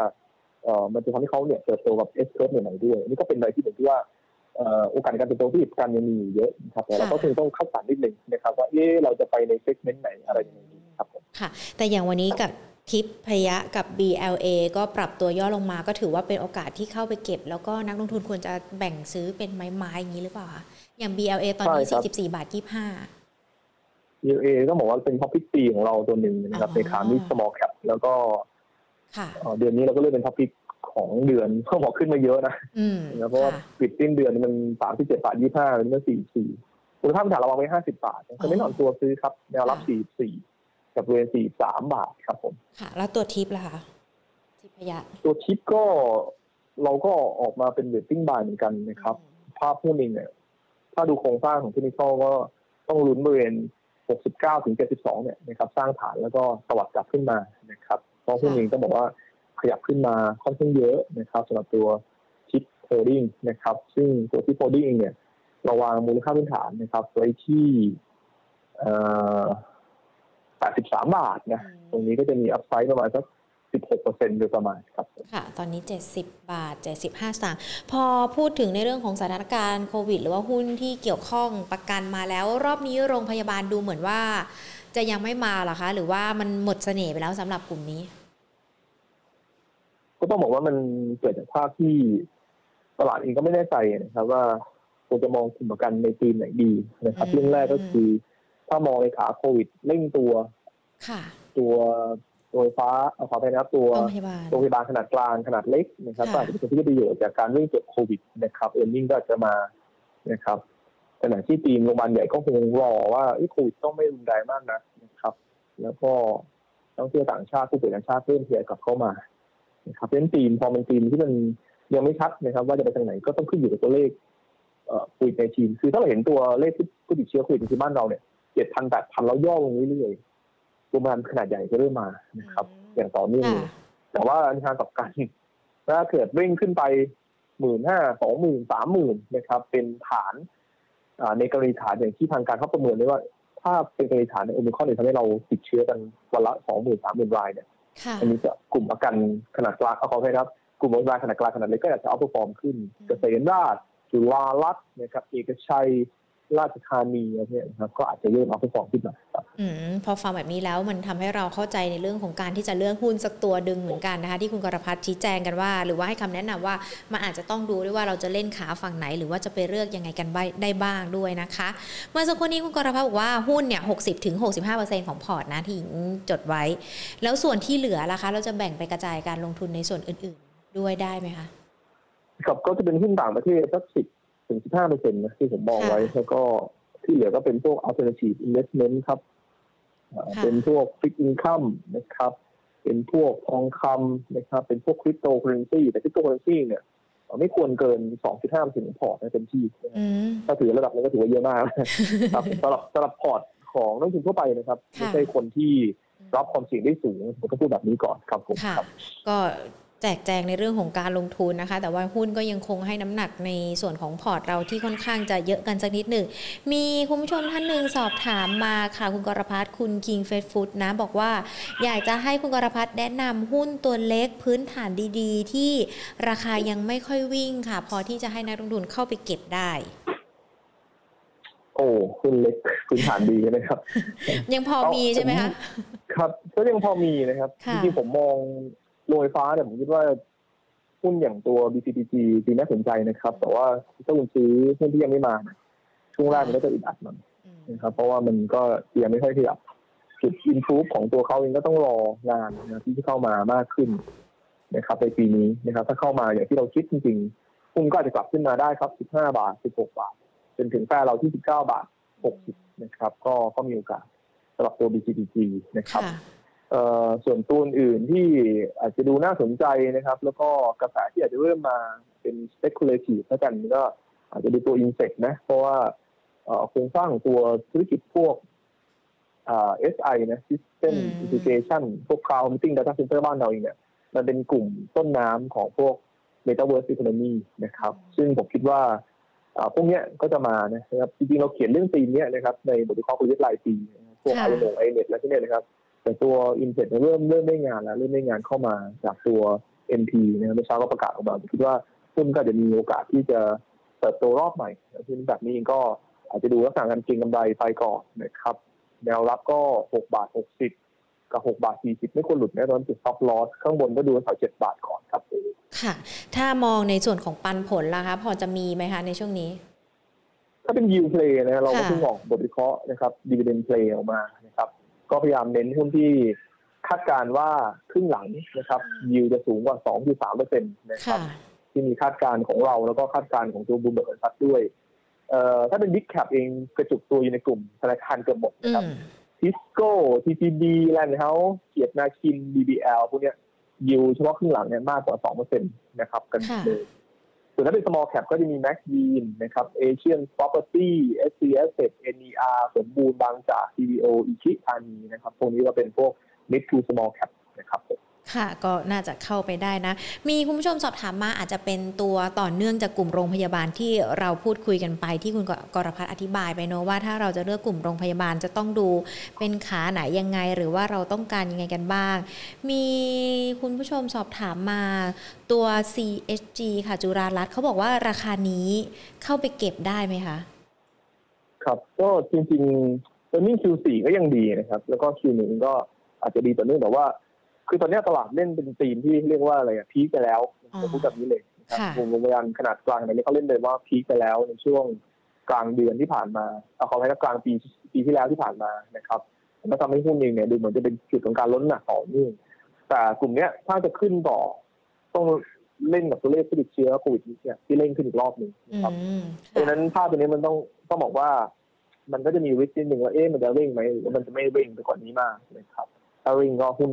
เอ่อมันจะทำให้เขาเนี่ยเติบโตกับ S-curve ใหม่ๆด้วยอันนี้ก็เป็นอะไรที่ผมคิดว่าเอ่อโอกาสในการเติบโตที่การยังมีอยู่เยอะนะครับแต่เราก็คงต้องคัดสรรนิดนึงนะครับว่าเอ๊ะเราจะไปใน segment ไหนอะไรยังไงดีครับผมค่ะ แต่อย่างวันนี้กับทิพยะกับ BLA ก็ปรับตัวย่อลงมาก็ถือว่าเป็นโอกาสที่เข้าไปเก็บ แล้วก็นักลงทุนควรจะแบ่งซื้อเป็นไม้ๆอย่างนี้หรือเปล่าคะอย่าง BLA ตอนนี้ใช่ครับ44 บาท 25 UA ต้องบอกว่าเป็น top pick ของเราตัวหนึ่งนะครับอ๋อในขานี้ small cap แล้วก็ค่ะเอ่อเดือนนี้เราก็เลือกเป็น top pick ของเดือนเขาบอกขึ้นมาเยอะนะอืมนะเพราะว่าค่ะปิดสิ้นเดือนมันสามสิบเจ็ดบาทยี่ห้าเป็นเมื่อสี่สี่มูลค่าพื้นฐานเราวางไว้ห้าสิบบาทก็ไม่นอนตัวซื้อครับแนวรับสี่สี่บริเวณสี่สามบาทครับผมค่ะ แล้วตัวทิปล่ะคะทิพยะตัวชิปก็เราก็ออกมาเป็น waiting buy เหมือนกันนะครับ ภาพหุ้นเองเนี่ยถ้าดูโครงสร้างของเทคนิคก็ต้องลุ้นบริเวณ 69 ถึง 72 เนี่ยนะครับสร้างฐานแล้วก็ตวัดกลับขึ้นมานะครับเพราะหุ้นเองต้องบอกว่าขยับขึ้นมาค่อนข้างเยอะนะครับสำหรับตัว TIP Holding นะครับซึ่งตัว TIP Holding เองเนี่ยเราวางมูลค่าพื้นฐานนะครับไว้ที่เอ่อ83 บาทนะตรงนี้ก็จะมีอัพไซด์ประมาณสัก 16%โดยประมาณครับค่ะ ตอนนี้ 70 บาท 75สตางค์พอพูดถึงในเรื่องของสถานการณ์โควิด หรือว่าหุ้นที่เกี่ยวข้องประกันมาแล้ว รอบนี้โรงพยาบาลดูเหมือนว่า จะยังไม่มาหรอคะ หรือว่ามันหมดเสน่ห์ไปแล้วสำหรับกลุ่มนี้ ก็ต้องบอกว่ามันเกิดจากภาพที่ตลาดเองก็ไม่แน่ใจนะครับว่าควรจะมองกลุ่มประกันในทีมไหนดีนะครับอืมเรื่องแรกก็คือ ถ้ามองในขาโควิดเร่งตัวค่ะตัว ตัวไฟฟ้าเอาขอไปนะครับตัวโรงพยาบาลโรงพยาบาลขนาดกลางขนาดเล็กนะครับค่ะก็อาจจะเป็นที่ได้ประโยชน์จากการเร่งเก็บโควิดนะครับเออร์เน็งก็อาจจะมานะครับขณะที่ทีมโรงพยาบาลใหญ่ก็คงรอว่าเอ้ยโควิดต้องไม่รุนแรงมากนะนะครับ แล้วก็นักท่องเที่ยวต่างชาติผู้ป่วยต่างชาติเริ่มทยอยกลับเข้ามานะครับเพราะฉะนั้นทีมพอเป็นทีมที่มันยังไม่ชัดนะครับ ว่าจะไปทางไหนก็ต้องขึ้นอยู่กับตัวเลขเอ่อโควิดในทีมคือถ้าเราเห็นตัวเลขผู้ติดเชื้อโควิดในบ้านเราเนี่ยเจ็ดพันแปดพันแล้วย่อลงเรื่อย ๆโรงพยาบาลขนาดใหญ่จะเริ่มมานะครับ อย่างต่อเนื่องค่ะเลยแต่ว่าในทางกลับกันถ้าเกิดเร่งขึ้นไปหมื่นห้าสองหมื่นสามหมื่นนะครับ เป็นฐานอ่าในกรณีฐานอย่างที่ทางการเขาประเมินไว้ว่า ถ้าเป็นกรณีฐานในโอมิครอนเนี่ยทำให้เราติดเชื้อกันวันละสองหมื่นสามหมื่นรายเนี่ยค่ะอันนี้จะกลุ่มประกันขนาดกลางเอาขอให้ครับ กลุ่มโรงพยาบาลขนาดกลางขนาดเล็กก็อาจจะเอาพอฟอร์มขึ้นเกษมราชจุฬารัตน์นะครับ เอกชัย ราชธานีอะไรเนี่ยนะครับก็อาจจะเริ่มเอาพอฟอร์มขึ้นมาครับอืมพอฟังแบบนี้แล้วมันทำให้เราเข้าใจในเรื่องของการที่จะเลือกหุ้นสักตัวดึงเหมือนกันนะคะที่คุณกรพัฒน์ชี้แจงกันว่า หรือว่าให้คำแนะนำว่ามันอาจจะต้องดูด้วยว่าเราจะเล่นขาฝั่งไหน หรือว่าจะไปเลือกยังไงกันได้บ้างด้วยนะคะ เมื่อสักครู่นี้คุณกรพัฒน์บอกว่าหุ้นเนี่ย60ถึง65%ของพอร์ตนะที่หญิงจดไว้ แล้วส่วนที่เหลือล่ะคะ เราจะแบ่งไปกระจายการลงทุนในส่วนอื่น ๆ ด้วยได้ไหมคะครับก็จะเป็นหุ้นต่างประเทศสักสิบ ถึงสิบห้าเปอร์เซ็นต์นะที่ผมมองไว้ แล้วก็ที่เหลือก็เป็นพวก alternative investment ครับอ่าค่ะเป็นพวก fixed income นะครับ เป็นพวกทองคำนะครับ เป็นพวก cryptocurrency แต่ cryptocurrency เนี่ยเอ่อไม่ควรเกิน 2.5เปอร์เซ็นต์ของพอร์ตนะเต็มที่นะครับอืมถ้าถือระดับนี้ก็ถือว่าเยอะมากครับสำหรับสำหรับพอร์ตของนักลงทุนทั่วไปนะครับค่ะไม่ใช่คนที่รับความเสี่ยงได้สูงผมก็พูดแบบนี้ก่อนครับผมค่ะครับ ก็แจกแจงในเรื่องของการลงทุนนะคะ แต่ว่าหุ้นก็ยังคงให้น้ำหนักในส่วนของพอร์ตเราที่ค่อนข้างจะเยอะกันสักนิดหนึ่ง มีคุณผู้ชมท่านหนึ่งสอบถามมาค่ะ คุณกรพัฒน์คุณ King f a s t Food นะ บอกว่า อยากจะให้คุณกรพัฒน์แนะนำหุ้นตัวเล็กพื้นฐานดีๆ ที่ราคายังไม่ค่อยวิ่งค่ะ พอที่จะให้นักลงทุนเข้าไปเก็บได้ โอ้หุ้นเล็กพื้นฐานดีนะครับ ยังพอมีใช่ไหมคะครับก็ยังพอมีนะครับค่ะจริงๆผมมอง โรงไฟฟ้าเนี่ยผมคิดว่าหุ้นอย่างตัว BCDG จริงน่าสนใจนะครับ แต่ว่าถ้าคุณซื้อหุ้นที่ยังไม่มาเนี่ยช่วงแรกมันก็จะอึดอัดหน่อยอืมนะครับ เพราะว่ามันก็ยังไม่ค่อยขยับจุดอินฟูของตัวเขาเองก็ต้องรองานนะที่เข้ามามากขึ้นนะครับในปีนี้นะครับ ถ้าเข้ามาอย่างที่เราคิดจริงๆหุ้นก็อาจจะกลับขึ้นมาได้ครับ 15 บาท 16 บาท จนถึงแฟเราที่ 19 บาท 60 นะครับ ก็ก็มีโอกาสสำหรับตัว BCDG นะครับค่ะเอ่อ ส่วนตัวอื่นที่อาจจะดูน่าสนใจนะครับ แล้วก็กระแสที่อาจจะเริ่มมาเป็น speculative แล้วกันก็อาจจะดูตัว insect นะ เพราะว่าเอ่อโครงสร้างของตัวธุรกิจพวกอ่า SI นะ System อืม Integration พวก Cloud Computing Data Center บ้านเราเองเนี่ยมันเป็นกลุ่มต้นน้ำของพวก Metaverse Economy นะครับ ซึ่งผมคิดว่าอ่าพวกเนี้ยก็จะมานะครับ จริงๆ เราเขียนเรื่องธีมเนี้ยนะครับ ในบทวิเคราะห์กลยุทธ์รายปีนะครับพวกค่ะไอโนไอเน็ตแล้วที่เนี่ยนะครับ แต่ตัวอินเ t เริ่มเริ่มได้งานแล้วเริ่มได้งานเข้ามาจากตัว NP นะครับเมื่อเช้าก็ประกาศออกมาผมคิดว่าหุ้นก็อาจจะมีโอกาสที่จะเติบโตรอบใหม่หุ้นแบบนี้เองก็อาจจะดูลักษณะการเก็งกำไรไปก่อนนะครับแนวรับก็ 6 บาท 60 กับ 6 บาท 40 ไม่ควรหลุดแน่นอนจุด stop loss ข้างบนก็ดูแถว7บาทก่อนครับ ค่ะ ถ้ามองในส่วนของปันผลล่ะคะพอจะมีไหมคะในช่วงนี้ ถ้าเป็น yield play นะเราก็ค่ะเพิ่งออกบทวิเคราะห์นะครับ dividend play ออกมานะครับ ก็พยายามเน้นหุ้นที่คาดการณ์ว่าครึ่งหลังนะครับ yield จะสูงกว่า 2.3เปอร์เซ็นต์นะครับค่ะที่มีคาดการณ์ของเราแล้วก็คาดการณ์ของตัวบูมเบิร์กซัดด้วยเอ่อถ้าเป็น Big Cap เองกระจุกตัวอยู่ในกลุ่มธนาคารเกือบหมดอืนะครับมทิสโก้ TTB แลนด์เฮาส์เกียรตินาคิน BBL พวกเนี้ยยิวเฉพาะครึ่งหลังเนี่ยมากกว่า 2%นะครับกันค่ะเลย ส่วนถ้าเป็น small cap ก็จะมี Max Bean นะครับ Asian Property SC Asset NER สมบูรณ์บางจาก CBO อิชิอานีนะครับพวกนี้ก็เป็นพวก mid to small cap นะครับผม ค่ะก็น่าจะเข้าไปได้นะ มีคุณผู้ชมสอบถามมาอาจจะเป็นตัวต่อเนื่องจากกลุ่มโรงพยาบาลที่เราพูดคุยกันไปที่คุณกรพัฒน์อธิบายไปเนอะว่าถ้าเราจะเลือกกลุ่มโรงพยาบาลจะต้องดูเป็นขาไหนยังไง หรือว่าเราต้องการยังไงกันบ้าง มีคุณผู้ชมสอบถามมาตัว CHG ค่ะจุฬารัตน์เขาบอกว่าราคานี้เข้าไปเก็บได้ไหมคะครับก็จริงๆตอนนี้ Q4 ก็ยังดีนะครับ แล้วก็ Q1 ก็อาจจะดีต่อเนื่องแต่ว่า คือตอนนี้ตลาดเล่นเป็นธีมที่เรียกว่าอะไรอะพีคไปแล้วผมพูดแบบนี้เลยนะครับค่ะวงโรงพยาบาลขนาดกลางในนี้เขาเล่นเลยว่าพีคไปแล้วในช่วงกลางเดือนที่ผ่านมาเอาขอให้กลางปีปีที่แล้วที่ผ่านมานะครับแล้วทำให้หุ้นเองเนี่ยดูเหมือนจะเป็นจุดของการล้นหนักต่อเนื่องแต่กลุ่มเนี้ยถ้าจะขึ้นต่อต้องเล่นกับตัวเลขผู้ติดเชื้อโควิดเนี่ยที่เล่นขึ้นอีกรอบหนึ่งอืนะครับมเพราะฉะนั้นภาพตัวนี้มันต้องต้องบอกว่า มันก็จะมีวิกฤตหนึ่งว่าเอ๊ะมันจะเร่งไหมหรือมันจะไม่เร่งไปกว่านี้มากนะครับถ้าเร่งก็หุ้น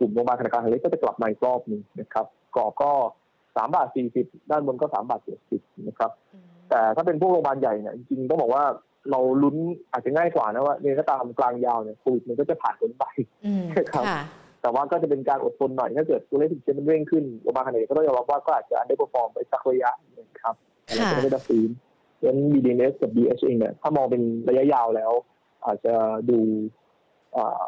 กลุ่มโรงพยาบาลธนาคารเล็กก็จะกลับมาอีกรอบหนึ่งนะครับกรอบก็สามบาทสี่สิบด้านบนก็สามบาทเจ็ดสิบนะครับ แต่ถ้าเป็นพวกโรงพยาบาลใหญ่เนี่ยจริงๆต้องบอกว่าเราลุ้นอาจจะง่ายกว่านะว่าเนี่ยก็ตามกลางยาวเนี่ยโควิดมันก็จะผ่านพ้นไปอืมครับค่ะแต่ว่าก็จะเป็นการอดทนหน่อยถ้าเกิดตัวเลขติดเชื้อมันเร่งขึ้นโรงพยาบาลขนาดใหญ่ก็ต้องยอมรับว่าก็อาจจะ underperform ไปสักระยะหนึงครับแต่เราก็ไม่ได้ฟื้นเพราะฉะนั้น BDNS กับ BH เองเนี่ยถ้ามองเป็นระยะยาวแล้ว อาจจะดูอ่า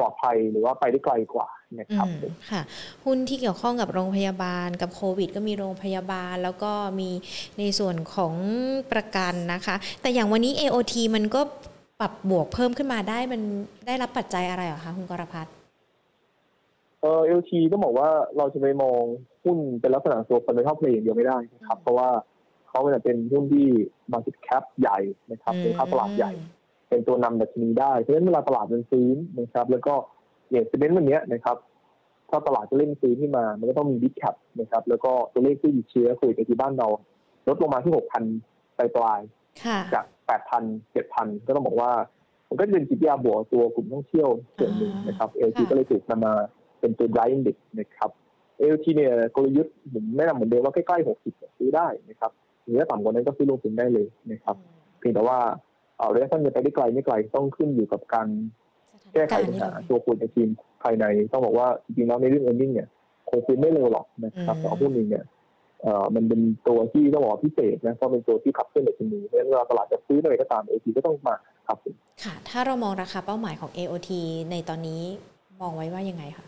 ปลอดภัยหรือว่าไปได้ไกลกว่านะครับอืมค่ะ หุ้นที่เกี่ยวข้องกับโรงพยาบาลกับโควิด ก็มีโรงพยาบาล แล้วก็มีในส่วนของประกันนะคะ แต่อย่างวันนี้ AOT มันก็ปรับบวกเพิ่มขึ้นมาได้มันได้รับปัจจัยอะไรเหรอคะคุณกรพัฒน์เออ LT ต้องบอกว่าเราจะไปมองหุ้นเป็นลักษณะตัว fundamental play อย่างเดียวไม่ได้นะครับ เพราะว่าเขาจะเป็นหุ้นที่ market cap ใหญ่นะครับเป็นค่าตลาดใหญ่ เป็นตัวนำดัชนีได้เพราะฉะนั้นเวลาตลาดมันฟื้นนะครับ แล้วก็อย่าง sentiment วันเนี้ยนะครับ ถ้าตลาดจะเล่นฟื้นขึ้นมา มันก็ต้องมี big cap นะครับ แล้วก็ตัวเลขที่ติดเชื้อโควิดในที่บ้านเรา ลดลงมาที่6,000ปลายปลายค่ะๆจาก8,000 7,000ก็ต้องบอกว่า มันก็จะเป็นจิตวิทยาบวกตัวกลุ่มท่องเที่ยวส่วนหนึ่งนะครับ LT ก็เลยถูกนำมาเป็นตัว drive index นะครับ LT เนี่ยกลยุทธ์ผมแนะนำเหมือนเดิมว่าใกล้ๆ60ซื้อได้นะครับหรือถ้าต่ำกว่านั้นก็ซื้อลงทุนได้เลยนะครับ เพียงแต่ว่าเอ่อ ระยะสั้นจะไปได้ไกลไม่ไกลต้องขึ้นอยู่กับการแก้ไขปัญหาตัวคนในทีมภายในต้องบอกว่าจริงๆแล้วในเรื่อง e a r n i n g เนี่ยคงฟื้นไม่เร็วหรอกนะครับแต่ว่าหุ้นนี้เนี่ยเอ่อมันเป็นตัวที่ต้องบอกว่าพิเศษนะเพราะเป็นตัวที่ขับเคลื่อนในชนีเพราะฉะนั้นเวลาตลาดจะซื้ออะไรก็ตามเอทีก็ต้องมาครับผมค่ะ ถ้าเรามองราคาเป้าหมายของ AOT ในตอนนี้มองไว้ว่ายังไงคะ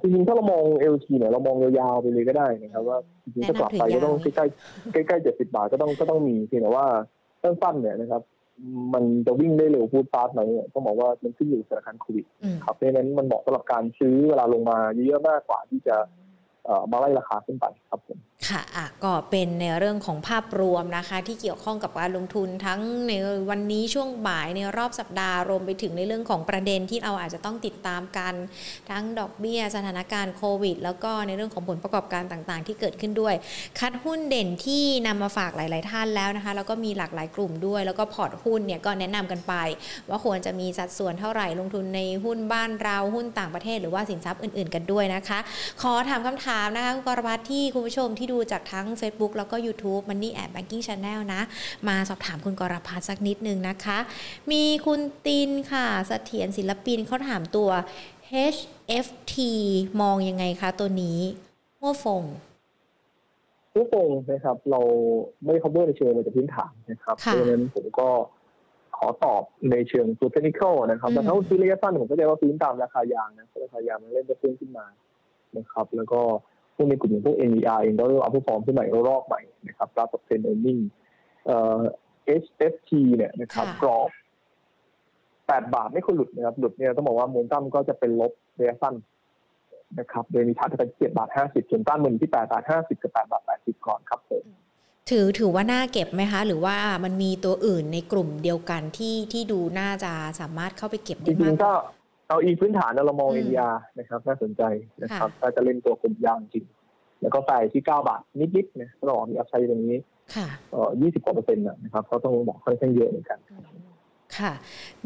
จริงๆถ้าเรามอง LT เนี่ยเรามองยาวๆไปเลยก็ได้นะครับว่าจริงๆถ้ากลับไปก็ต้องใกล้ๆใกล้ๆเจ็ดสิบาทก็ต้องก็ต้องมีเพียงแต่ว่าสั้นๆเนี่ยนะครับ มันจะวิ่งได้เร็วพูดฟาสไหมเนี่ยต้องบอกว่ามันขึ้นอยู่กับสถานการณ์โควิดอืมครับเพราะฉะนั้นมันเหมาะสำหรับการซื้อเวลาลงมาเยอะๆมากกว่าที่จะเอ่อมาไล่ราคาขึ้นไปครับผม ค่ะก็เป็นในเรื่องของภาพรวมนะคะ ที่เกี่ยวข้องกับการลงทุนทั้งในวันนี้ช่วงบ่ายในรอบสัปดาห์รวมไปถึงในเรื่องของประเด็นที่เราอาจจะต้องติดตามกัน ทั้งดอกเบี้ยสถานการณ์โควิด แล้วก็ในเรื่องของผลประกอบการต่างๆ ที่เกิดขึ้นด้วย คัดหุ้นเด่นที่นำมาฝากหลาย ๆ ท่านแล้วนะคะ แล้วก็มีหลากหลายกลุ่มด้วย แล้วก็พอร์ตหุ้นเนี่ยก็แนะนำกันไป ว่าควรจะมีสัดส่วนเท่าไหร่ลงทุนในหุ้นบ้านเราหุ้นต่างประเทศ หรือว่าสินทรัพย์อื่น ๆ กันด้วยนะคะ ขอถามคำถามนะคะคุณกรพัฒน์ที่คุณผู้ชมที่ดูจากทั้ง Facebook แล้วก็ YouTube Money and Banking Channel นะ มาสอบถามคุณกรพัฒน์สักนิดนึงนะคะ มีคุณตินค่ะเสถียรศิลปินเขาถามตัว HFT มองยังไงคะตัวนี้หัวฟงทุกงนะครับ เราไม่ได้ cover ในเชิงมาจากพื้นฐานนะครับเพค่ะราะฉะนั้นผมก็ขอตอบในเชิงตัวเทคนิคนะครับอืมแต่ถ้าซื้อระยะสั้นผมก็จะว่าซื้อตามราคายางนะเพราะราคายางมันเล่นจะขึ้นขึ้นมานะครับ แล้วก็ พวกในกลุ่มอย่างพวก NVR เองก็เริ่มเอาผู้ฟอร์มขึ้นใหม่รอบใหม่นะครับรับกับเทรนด์เออร์เน็งเอ่อ HFT เนี่ยนะครับค่ะกรอบ8บาทไม่ควรหลุดนะครับหลุดเนี่ยต้องบอกว่ามูลตั้มก็จะเป็นลบระยะสั้นนะครับโดยมีทาร์ทเป็น7บาท50ส่วนต้านมันที่8บาท50กับ8บาท80ก่อนครับผมถือถือว่าน่าเก็บไหมคะ หรือว่ามันมีตัวอื่นในกลุ่มเดียวกันที่ที่ดูน่าจะสามารถเข้าไปเก็บจได้ริมางกๆก็ เอาอีพื้นฐานเรามองอืมเอ็นยานะครับ น่าสนใจนะครับค่ะถ้าจะเล่นตัวกลุ่มยางจริง แล้วก็ใส่ที่9บาทนิดๆนะก็ต้องบอกมีอัพไซด์ตรงนี้ค่ะเอ่อ20กว่าเปอร์เซ็นต์นะครับเขาต้องบอกค่อนข้างเยอะเหมือนกันค่ะ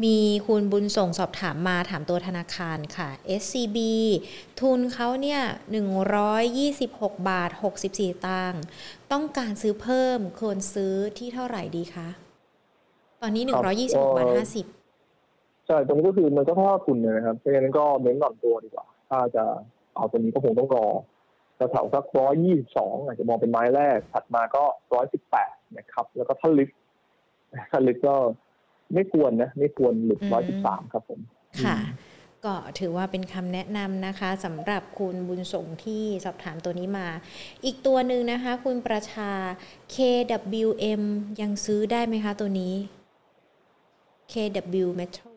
มีคุณบุญส่งสอบถามมาถามตัวธนาคารค่ะ SCB ทุนเขาเนี่ย126 บาท 64 ตังค์ต้องการซื้อเพิ่มควรซื้อที่เท่าไหร่ดีคะ ตอนนี้ครับ126 บาทเอ่อ ใช่ตรงนี้ก็คือมันก็เท่าทุนนะครับเพราะฉะนั้นก็เน้นหน่อนตัวดีกว่า ถ้าจะเอาตัวนี้ก็คงต้องรอแถวสักร้อยยี่สิบสองอาจจะมองเป็นไม้แรก ถัดมาก็ร้อยสิบแปดนะครับ แล้วก็ถ้าลึกถ้าลึกก็ไม่ควรนะ ไม่ควรหลุดร้อยสิบสามครับผม ค่ะ ก็ถือว่าเป็นคำแนะนำนะคะสำหรับคุณบุญส่งที่สอบถามตัวนี้มา อีกตัวหนึ่งนะคะ คุณประชา KWM ยังซื้อได้ไหมคะตัวนี้ KW Metro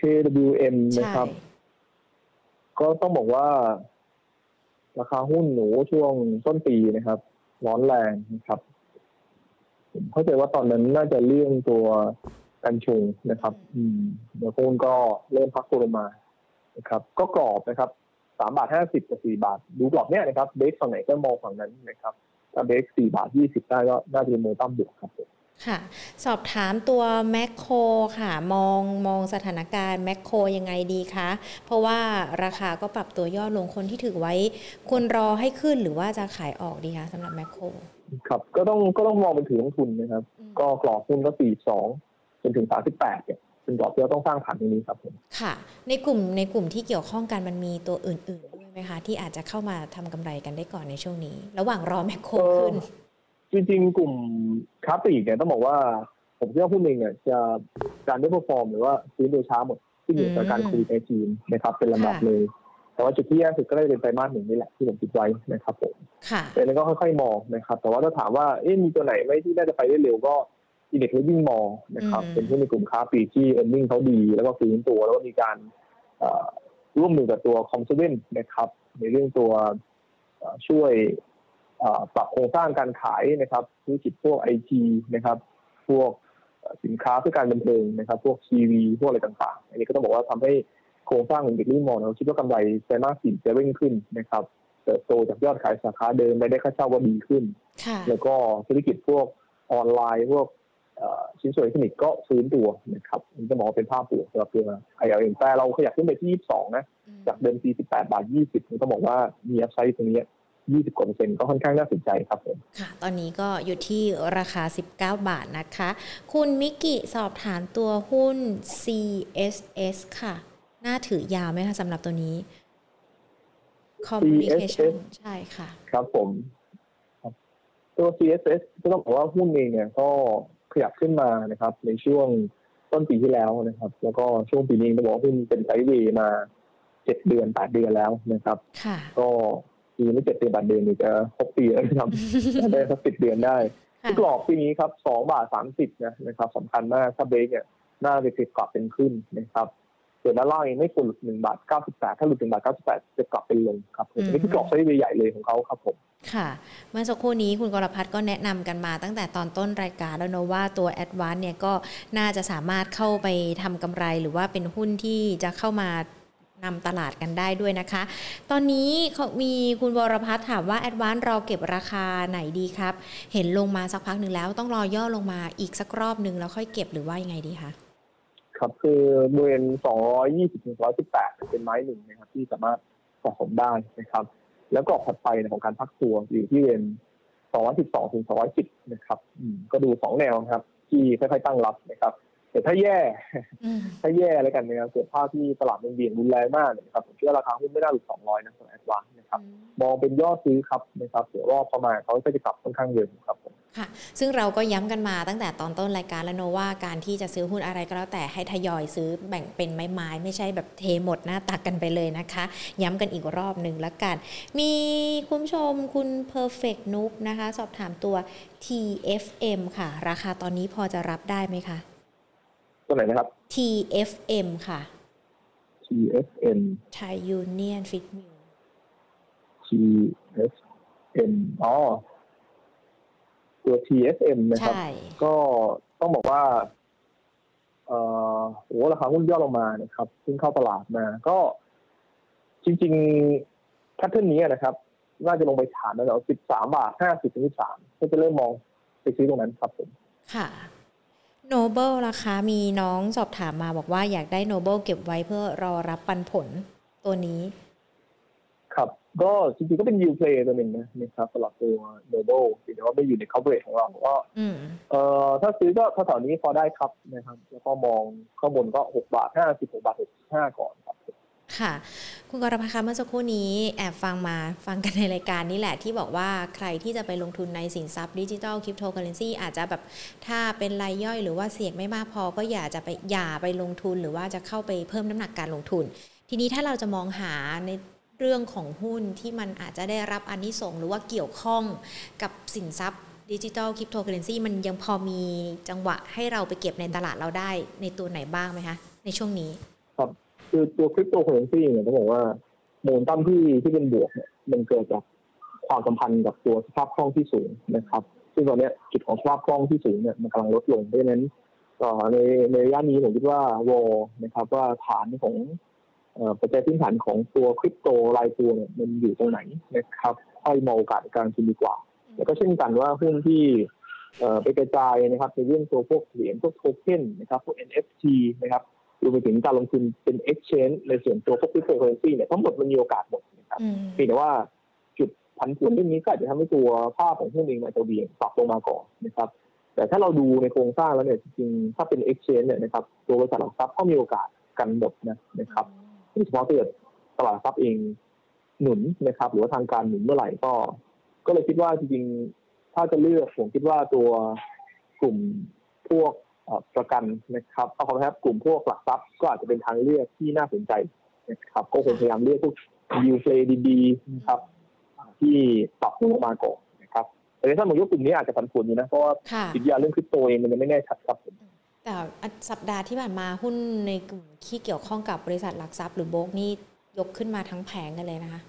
KWM นะครับ ก็ต้องบอกว่า ราคาหุ้นหนูช่วงต้นปีนะครับ ร้อนแรงนะครับผมเข้าใจว่าตอนนั้นน่าจะเรื่องตัวกันชงนะครับ อืมเดี๋ยวหุ้นก็เริ่มพักตัวลงมานะครับ ก็กรอบนะครับสามบาทห้าสิบกับสี่บาท ดูกรอบเนี้ยนะครับเบสฝั่งไหนก็มองฝั่งนั้นนะครับ ถ้าเบสสี่บาทยี่สิบได้ก็น่าจะเป็นโมตัมบวกครับผม ค่ะ สอบถามตัวแมคโครค่ะ มองมองสถานการณ์แมคโครยังไงดีคะ เพราะว่าราคาก็ปรับตัวย่อลงคนที่ถือไว้ ควรรอให้ขึ้นหรือว่าจะขายออกดีคะสำหรับแมคโครครับก็ต้องก็ต้องมองเป็นถือลงทุนนะครับ ก็กรอบหุ้นก็สี่สองจนถึงสามสิบแปดเนี่ยเป็นกรอบที่เราต้องสร้างฐานตรงนี้ครับผมค่ะ ในกลุ่มในกลุ่มที่เกี่ยวข้องกันมันมีตัวอื่นๆด้วยไหมคะ ที่อาจจะเข้ามาทำกำไรกันได้ก่อนในช่วงนี้ ระหว่างรอแมคโครขึ้น จริงๆ กลุ่มค้าปลีกเนี่ยต้องบอกว่า ผมคิดว่าหุ้นเองเนี่ยจะการได้เปอร์ฟอร์มหรือว่าซื้อโดยช้าหมดที่อยู่จากการคุยในจีนนะครับ เป็นลำดับค่ะเลย แต่ว่าจุดที่แย่สุดก็ได้เป็นไตรมาสหนึ่งนี่แหละที่ผมคิดไว้นะครับผมค่ะแต่นั้นก็ค่อยๆมองนะครับ แต่ว่าถ้าถามว่าเอ๊ะมีตัวไหนไหมที่น่าจะไปได้เร็วก็อินเด็กซ์ลิงมองนะครับอืมเป็นหุ้นในกลุ่มค้าปลีกที่เอ r n น n งเขาดี แล้วก็ฟื้นตัวแล้วก็มีการเอ่อร่วมมือกับตัว Com7นะครับ ในเรื่องตัวเอ่อช่วยเอ่อ ปรับโครงสร้างการขายนะครับธุรกิจพวกไอทีนะครับ พวกเอ่อสินค้าเพื่อการบันเทิงนะครับ พวกทีวีพวกอะไรต่างๆ อันนี้ก็ต้องบอกว่าทำให้โครงสร้างของ Index Living Mall เราคิดว่ากำไรไตรมาสสี่จะเร่งขึ้นนะครับเติบโตจากยอดขายสาขาเดิมรายได้ค่าเช่าว่าดีขึ้นค่ะแล้วก็ธุรกิจพวกออนไลน์พวกเอ่อชิ้นส่วนอิเล็กทรอนิกส์ก็ฟื้นตัวนะครับมันจะมองว่าเป็นภาพบวกสำหรับตัว ILM แต่เราขยับขึ้นไปที่ 22 นะ จากเดิมที18บาท 20นี่ต้องบอกว่ามีอัพไซด์ตรงนี้ 20กว่าเปอร์เซ็นต์ก็ค่อนข้างน่าสนใจครับผมค่ะ ตอนนี้ก็อยู่ที่ราคา 19 บาทนะคะ คุณมิกกิสอบถามตัวหุ้น CSS ค่ะ น่าถือยาวไหมคะสำหรับตัวนี้ Communication ใช่ค่ะ ครับผมครับตัว CSS ก็ต้องบอกว่าหุ้นเองเนี่ยก็ขยับขึ้นมานะครับ ในช่วงต้นปีที่แล้วนะครับ แล้วก็ช่วงปีนี้ต้องบอกว่าหุ้นเป็น sideway มา7เดือน8เดือนแล้วนะครับค่ะก็ ปีไม่เจ็ดเดือนบาทเดือนนี่จะครบปีแล้วนะครับได้สักสิบเดือนได้ค่ะที่กรอบปีนี้ครับสองบาทสามสิบนะนะครับสำคัญมากถ้าเบรกเนี่ยน่าจะติดกลับเป็นขึ้นนะครับส่วนด้านล่างเองไม่ควรหลุดหนึ่งบาทเก้าสิบแปดถ้าหลุดหนึ่งบาทเก้าสิบแปดจะกลับเป็นลงครับผมอันนี้คือกรอบ side ใหญ่ๆเลยของเขาครับผมค่ะ เมื่อสักครู่นี้คุณกรพัฒน์ก็แนะนำกันมาตั้งแต่ตอนต้นรายการแล้วเนอะว่าตัว a d v a n c e เนี่ยก็น่าจะสามารถเข้าไปทำกำไรหรือว่าเป็นหุ้นที่จะเข้ามา นำตลาดกันได้ด้วยนะคะ ตอนนี้เขามีคุณวรพัฒน์ถามว่า a d v a n c e เราเก็บราคาไหนดีครับ เห็นลงมาสักพักหนึ่งแล้วต้องรอย่อลงมาอีกสักรอบหนึ่งแล้วค่อยเก็บหรือว่ายังไงดีคะครับคือบริเวณสองร้อยยี่สิบถึงร้อยสิบแปดเป็นไม้หนึ่งนะครับ ที่สามารถสะสมได้นะครับ แล้วก็ถัดไปของการพักตัวอยู่ที่เวณสองร้อยสิบสองถึงสองร้อยสิบนะครับอืมก็ดูสองแนวครับ ที่ค่อยๆตั้งรับนะครับ แต่ถ้าแย่อืมถ้าแย่แล้วกันนะครับเกิดภาพที่ตลาดมันเบี่ยงรุนแรงมากเนี่ยนะครับผมคิดว่าราคาหุ้นไม่น่าหลุด200นะสำหรับแอดวานนะครับมองเป็นยอดซื้อครับนะครับเดี๋ยวรอบประมาณเขาก็จะกลับค่อนข้างเร็วครับผมค่ะ ซึ่งเราก็ย้ำกันมาตั้งแต่ตอนต้นรายการแล้วเนอะว่าการที่จะซื้อหุ้นอะไรก็แล้วแต่ให้ทยอยซื้อแบ่งเป็นไม้ๆไม่ใช่แบบเทหมดหน้าตักกันไปเลยนะคะ ย้ำกันอีกรอบหนึ่งแล้วกัน มีคุณผู้ชมคุณ perfect noob นะคะ สอบถามตัว TFM ค่ะ ราคาตอนนี้พอจะรับได้ไหมคะ ตัวไหนนะครับ TFM ค่ะ TFN Thai Union Fit Mill TFN อ๋อตัว TFM นะครับใช่ก็ต้องบอกว่าเอ่อโอ้ราคาหุ้นย่อลงมานะครับซึ่งเข้าตลาดมา ก็จริงๆ pattern นี้นะครับ น่าจะลงไปฐานแล้วสิบสามบาทห้าสิบถึงสิบสามก็จะเริ่มมองไปซื้อตรงนั้นครับผม ค่ะ Noble ราคามีน้องสอบถามมาบอกว่าอยากได้ Noble เก็บไว้เพื่อรอรับปันผลตัวนี้ ครับ ก็จริงๆก็เป็น yield play ตัวหนึ่งนะนะครับสำหรับตัว Noble แต่ว่าไม่อยู่ใน coverage ของเราก็อืมเอ่อถ้าซื้อก็แถวๆนี้พอได้ครับนะครับ แล้วก็มองข้างบนก็หกบาทห้าสิบหกบาทหกสิบห้าก่อนครับ ค่ะ คุณกรพัฒน์คะเมื่อสักครู่นี้แอบฟังมาฟังกันในรายการนี้แหละที่บอกว่าใครที่จะไปลงทุนในสินทรัพย์ดิจิทัลคริปโตเคอเรนซีอาจจะแบบถ้าเป็นรายย่อยหรือว่าเสี่ยงไม่มากพอ ก็อย่าจะไปอย่าไปลงทุนหรือว่าจะเข้าไปเพิ่มน้ำหนักการลงทุน ทีนี้ถ้าเราจะมองหาในเรื่องของหุ้นที่มันอาจจะได้รับอนนิสงหรือว่าเกี่ยวข้องกับสินทรัพย์ดิจิทัลคริปโตเคอเรนซีมันยังพอมีจังหวะให้เราไปเก็บในตลาดเราได้ในตัวไหนบ้างไหมคะ ในช่วงนี้ ครับ คือตัวคริปโตเคอเรนซีเนี่ยต้องบอกว่าโมเมนตัมที่ที่เป็นบวกเนี่ยมันเกิดจากความสัมพันธ์กับตัวสภาพคล่องที่สูงนะครับ ซึ่งตอนนี้จุดของสภาพคล่องที่สูงเนี่ยมันกำลังลดลงเพราะฉะนั้นในในระยะนี้ผมคิดว่าวอนะครับ ว่าฐานของอ่อปัจจัยพื้นฐานของตัวคริปโตรายตัวเนี่ยมันอยู่ตรงไหนนะครับค่อยมองโอกาสการซื้อดีกว่า แล้วก็เช่นกันว่าหุ้นที่เอ่อไปกระจายนะครับในเรื่องตัวพวกเหรียญพวกโทเค็นนะครับพวก NFT นะครับ รวมไปถึงการลงทุนเป็น exchange ในส่วนตัวพวก cryptocurrency เนี่ยทั้งหมดมันมีโอกาสหมดนะครับอืมเพียงแต่ว่าจุดผันผวนเรื่องนี้ก็อาจจะทำให้ตัวภาพของหุ้นเองอาจจะเบี่ยงปรับลงมาก่อนนะครับ แต่ถ้าเราดูในโครงสร้างแล้วเนี่ยจริงๆถ้าเป็น exchange เนี่ยนะครับตัวบริษัทหลักทรัพย์ก็มีโอกาสกันหมดนะนะครับโดยเฉพาะถ้าเกิดตลาดหลักทรัพย์เองหนุนนะครับ หรือว่าทางการหนุนเมื่อไหร่ก็ ก็เลยคิดว่าจริงๆถ้าจะเลือกผมคิดว่าตัวกลุ่มพวกเอ่อ ประกันนะครับเอาขอครับกลุ่มพวกหลักทรัพย์ก็อาจจะเป็นทางเลือกที่น่าสนใจนะครับ ก็คงพยายามเลือกพวกยูเฟลดีๆนะครับที่ปรับตัวมาก่อนนะครับแต่ถ้าผมยกกลุ่มนี้อาจจะผันผวนอยู่นะเพราะว่าค่ะจิตวิทยาเรื่องคริปโตเองมันยังไม่แน่ชัดครับผมแต่สัปดาห์ที่ผ่านมาหุ้นในกลุ่มที่เกี่ยวข้องกับบริษัทหลักทรัพย์หรือโบกนี่ยกขึ้นมาทั้งแผงกันเลยนะคะ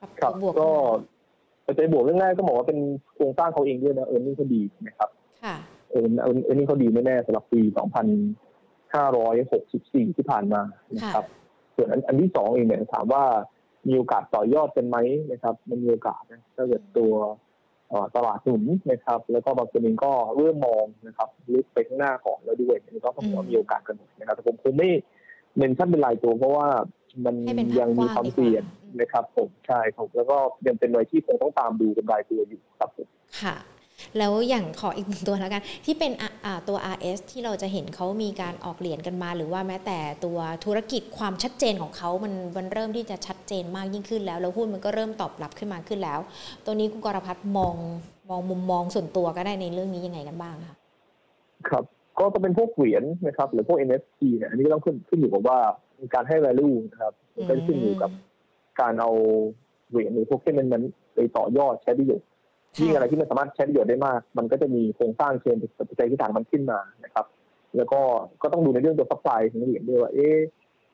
ปรับครัตัวบบวกก็ปัจจัยบวกเรื่องแรกก็บอกว่าเป็นโครงสร้างเขาเองด้วยนะเออร์เน็งเขาดีนะครับ ค่ะ เออเออร์เน็งเขาดีแน่ๆสำหรับปี 2564 ที่ผ่านมานะครับ ส่วนอันอันที่สองเองเนี่ยถามว่ามีโอกาสต่อยอดกันไหมนะครับ มันมีโอกาสนะถ้าเกิดตัวเอ่อตลาดหนุนนะครับ แล้วก็บางคนเองก็เริ่มมองนะครับลึกไปข้างหน้าก่อนแล้วด้วยอันนี้ก็ต้องบอกว่ามีโอกาสกันหมดนะครับแต่ผมคงไม่เมนชั่นเป็นรายตัวเพราะว่ามันให้เป็นภาพยังมีความกว้างดีกว่าเสี่ยงอืมนะครับผมใช่ครับแล้วก็ยังเป็นรายที่คงต้องตามดูเป็นรายตัวอยู่ครับผมค่ะ แล้วอย่างขออีกหนึ่งตัวแล้วกัน ที่เป็นอะอ่าตัว RS ที่เราจะเห็นเขามีการออกเหรียญกันมา หรือว่าแม้แต่ตัวธุรกิจความชัดเจนของเขามันมันเริ่มที่จะชัดเจนมากยิ่งขึ้นแล้ว แล้วหุ้นมันก็เริ่มตอบรับขึ้นมาขึ้นแล้ว ตัวนี้คุณกรพัฒน์มองมองมุมมองส่วนตัวก็ได้ในเรื่องนี้ยังไงกันบ้างคะครับก็จะเป็นพวกเหรียญนะครับหรือพวก NFT เนี่ยอันนี้ก็ต้องขึ้นขึ้นอยู่กับว่ามีการให้ value นะครับมันก็ขึ้นอยู่กับการเอาเหรียญหรือพวกเส้นนั้นๆไปต่อยอดใช้ประโยชน์ ยิ่งอะไรที่มันสามารถใช้ประโยชน์ได้มาก มันก็จะมีโครงสร้างเชิงปัจจัยที่ต่างมันขึ้นมานะครับ แล้วก็ก็ต้องดูในเรื่องตัว supply ของเหรียญด้วยว่าเอ๊ะ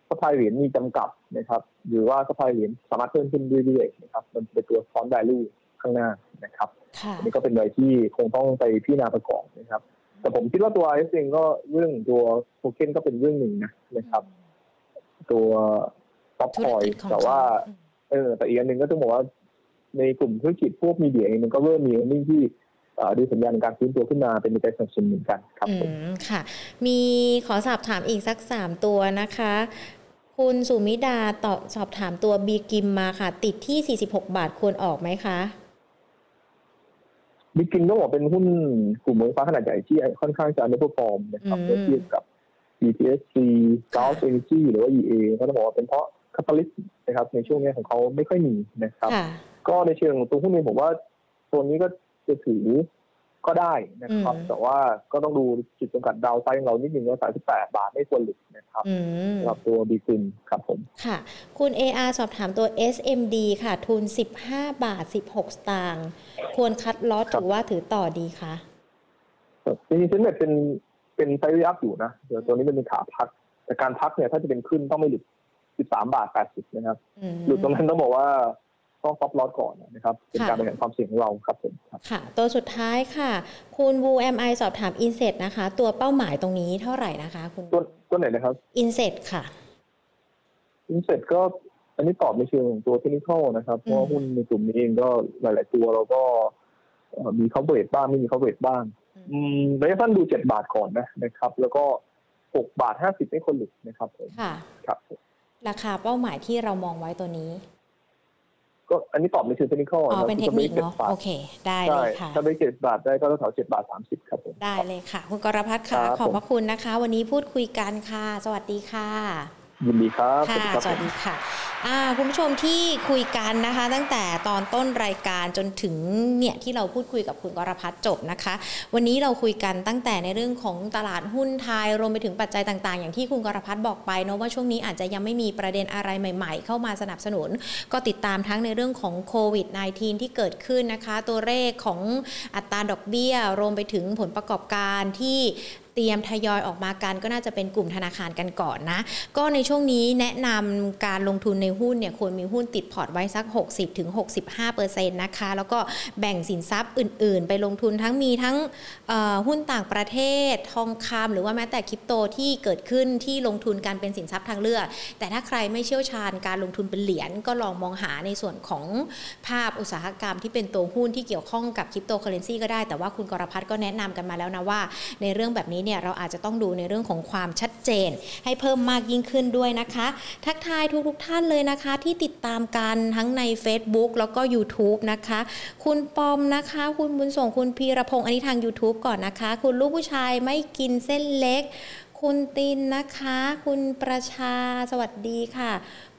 supply เหรียญมีจำกัดนะครับ หรือว่าซัพพลายเหรียญสามารถเพิ่มขึ้นเรื่อยๆนะครับ มันเป็นตัวซ้อน value ข้างหน้านะครับค่ะอันนี้ก็เป็นอะไรที่คงต้องไปพิจารณาประกอบนะครับ แต่ผมคิดว่าตัว RS เองก็เรื่องตัวโทเค็นก็เป็นเรื่องหนึ่งนะนะครับ ตัวท็อปธุครอยกิจของแต่ว่าเขอืมเออแต่อีกอันหนึ่งก็ต้องบอกว่า ในกลุ่มธุรกิจพวกมีเดียเองมันก็เริ่มมีนิ่งที่เอ่อดูสัญญาณการฟื้นตัวขึ้นมาเป็นใจสนับสนุนเหมือนกันครับอืผมมค่ะ มีขอสอบถามอีกสักสามตัวนะคะ คุณสุมิดาตอบสอบถามตัวบีกิมมาค่ะ ติดที่ 46 บาทควรออกไหมคะบิ๊กกินต้องบอกเป็นหุ้นกลุ่มโรงไฟฟ้าขนาดใหญ่ที่ค่อนข้างจะไม่พอฟอร์มนะครับอืมเมื่อเทียบกับ BTSC Gulf Energy หรือว่า EA ก็ต้องบอกว่าเป็นเพราะคาตาลิสนะครับในช่วงนี้ของเขาไม่ค่อยมีนะครับค่ะ ก็ในเชิงของตัวหุ้นเองผมว่าตัวนี้ก็จะถือก็ได้นะครับอืมแต่ว่าก็ต้องดูจุดจำกัด downside ของเรานิดนึงว่า38 บาทไม่ควรหลุดนะครับอืมสำหรับตัวบีซินครับผม ค่ะ คุณ AR สอบถามตัว SMD ค่ะ ทุน 15 บาท 16 สตางค์ควร cut loss ครับหรือว่าถือต่อดีคะจริงๆเซ็นแบบเป็นเป็น side up อยู่นะ เดี๋ยวตัวนี้เป็นขาพัก แต่การพักเนี่ยถ้าจะเป็นขึ้นต้องไม่หลุด 13 บาท 80 นะครับอืมหลุดตรงนั้นต้องบอกว่า ต้องซับลอสก่อนนะครับเป็นค่ะการบริหารความเสี่ยงของเราครับผมครับค่ะ ตัวสุดท้ายค่ะ คุณวู MI สอบถาม Inset นะคะ ตัวเป้าหมายตรงนี้เท่าไหร่นะคะ คุณตัวตัวไหนนะครับ Inset ค่ะอินเสร็จก็อันนี้ตอบในเชิงของตัวเทคนิคนะครับ เพราะว่าหุ้นในกลุ่มนี้เองก็หลาย ๆ ตัวเราก็เอ่อมี coverage บ้างไม่มี coverage บ้างอืมระยะสั้นดู7บาทก่อนนะนะครับ แล้วก็6บาท50ไม่คนหลุดนะครับผมค่ะครับราคาเป้าหมายที่เรามองไว้ตัวนี้ ก็อันนี้ตอบในเชิงเทคนิคอ๋อนะเป็นเทคนิคเนาะบาทโอเค ได้เลใช่ยค่ะถ้าได้เจ็ดบาทได้ก็แถวเจ็ดบาทสามสิบครับผมได้เลยค่ะ คุณกรพัฒน์ค่ะครับขอบผมพระคุณนะคะ วันนี้พูดคุยกันค่ะ สวัสดีค่ะ ยินดีครับค่ะสวัสดีค่ะคุณผู้ชมที่คุยกันนะคะ ตั้งแต่ตอนต้นรายการจนถึงเนี่ยที่เราพูดคุยกับคุณกรพัฒจบนะคะ วันนี้เราคุยกันตั้งแต่ในเรื่องของตลาดหุ้นไทยรวมไปถึงปัจจัยต่างๆ อย่างที่คุณกรพัฒบอกไปเนาะว่าช่วงนี้อาจจะยังไม่มีประเด็นอะไรใหม่ ๆ เข้ามาสนับสนุน ก็ติดตามทั้งในเรื่องของโควิด -19 ที่เกิดขึ้นนะคะ ตัวเลขของอัตราดอกเบี้ย รวมไปถึงผลประกอบการที่ เตรียมทยอยออกมากัน ก็น่าจะเป็นกลุ่มธนาคารกันก่อนนะ ก็ในช่วงนี้แนะนำการลงทุนในหุ้นเนี่ยควรมีหุ้นติดพอร์ตไว้สัก 60-65%นะคะ แล้วก็แบ่งสินทรัพย์อื่น ๆ ไปลงทุนทั้งมีทั้งหุ้นต่างประเทศทองคำหรือว่าแม้แต่คริปโตที่เกิดขึ้นที่ลงทุนการเป็นสินทรัพย์ทางเลือก แต่ถ้าใครไม่เชี่ยวชาญการลงทุนเป็นเหรียญก็ลองมองหาในส่วนของภาพอุตสาหกรรมที่เป็นตัวหุ้นที่เกี่ยวข้องกับคริปโตเคอเรนซีก็ได้แต่ว่าคุณกรพัฒน์ก็แนะนำกันมาแล้วนะว่า ในเรื่องแบบนี้เนี่ยเราอาจจะต้องดูในเรื่องของความชัดเจน ให้เพิ่มมากยิ่งขึ้นด้วยนะคะ ทักทายทุกๆท่านเลยนะคะ ที่ติดตามกันทั้งใน Facebook แล้วก็ YouTube นะคะ คุณปอมนะคะ คุณบุญส่งคุณพีรพงศ์อันนี้ทาง YouTube ก่อนนะคะ คุณลูกผู้ชายไม่กินเส้นเล็กคุณตินนะคะ คุณประชาสวัสดีค่ะ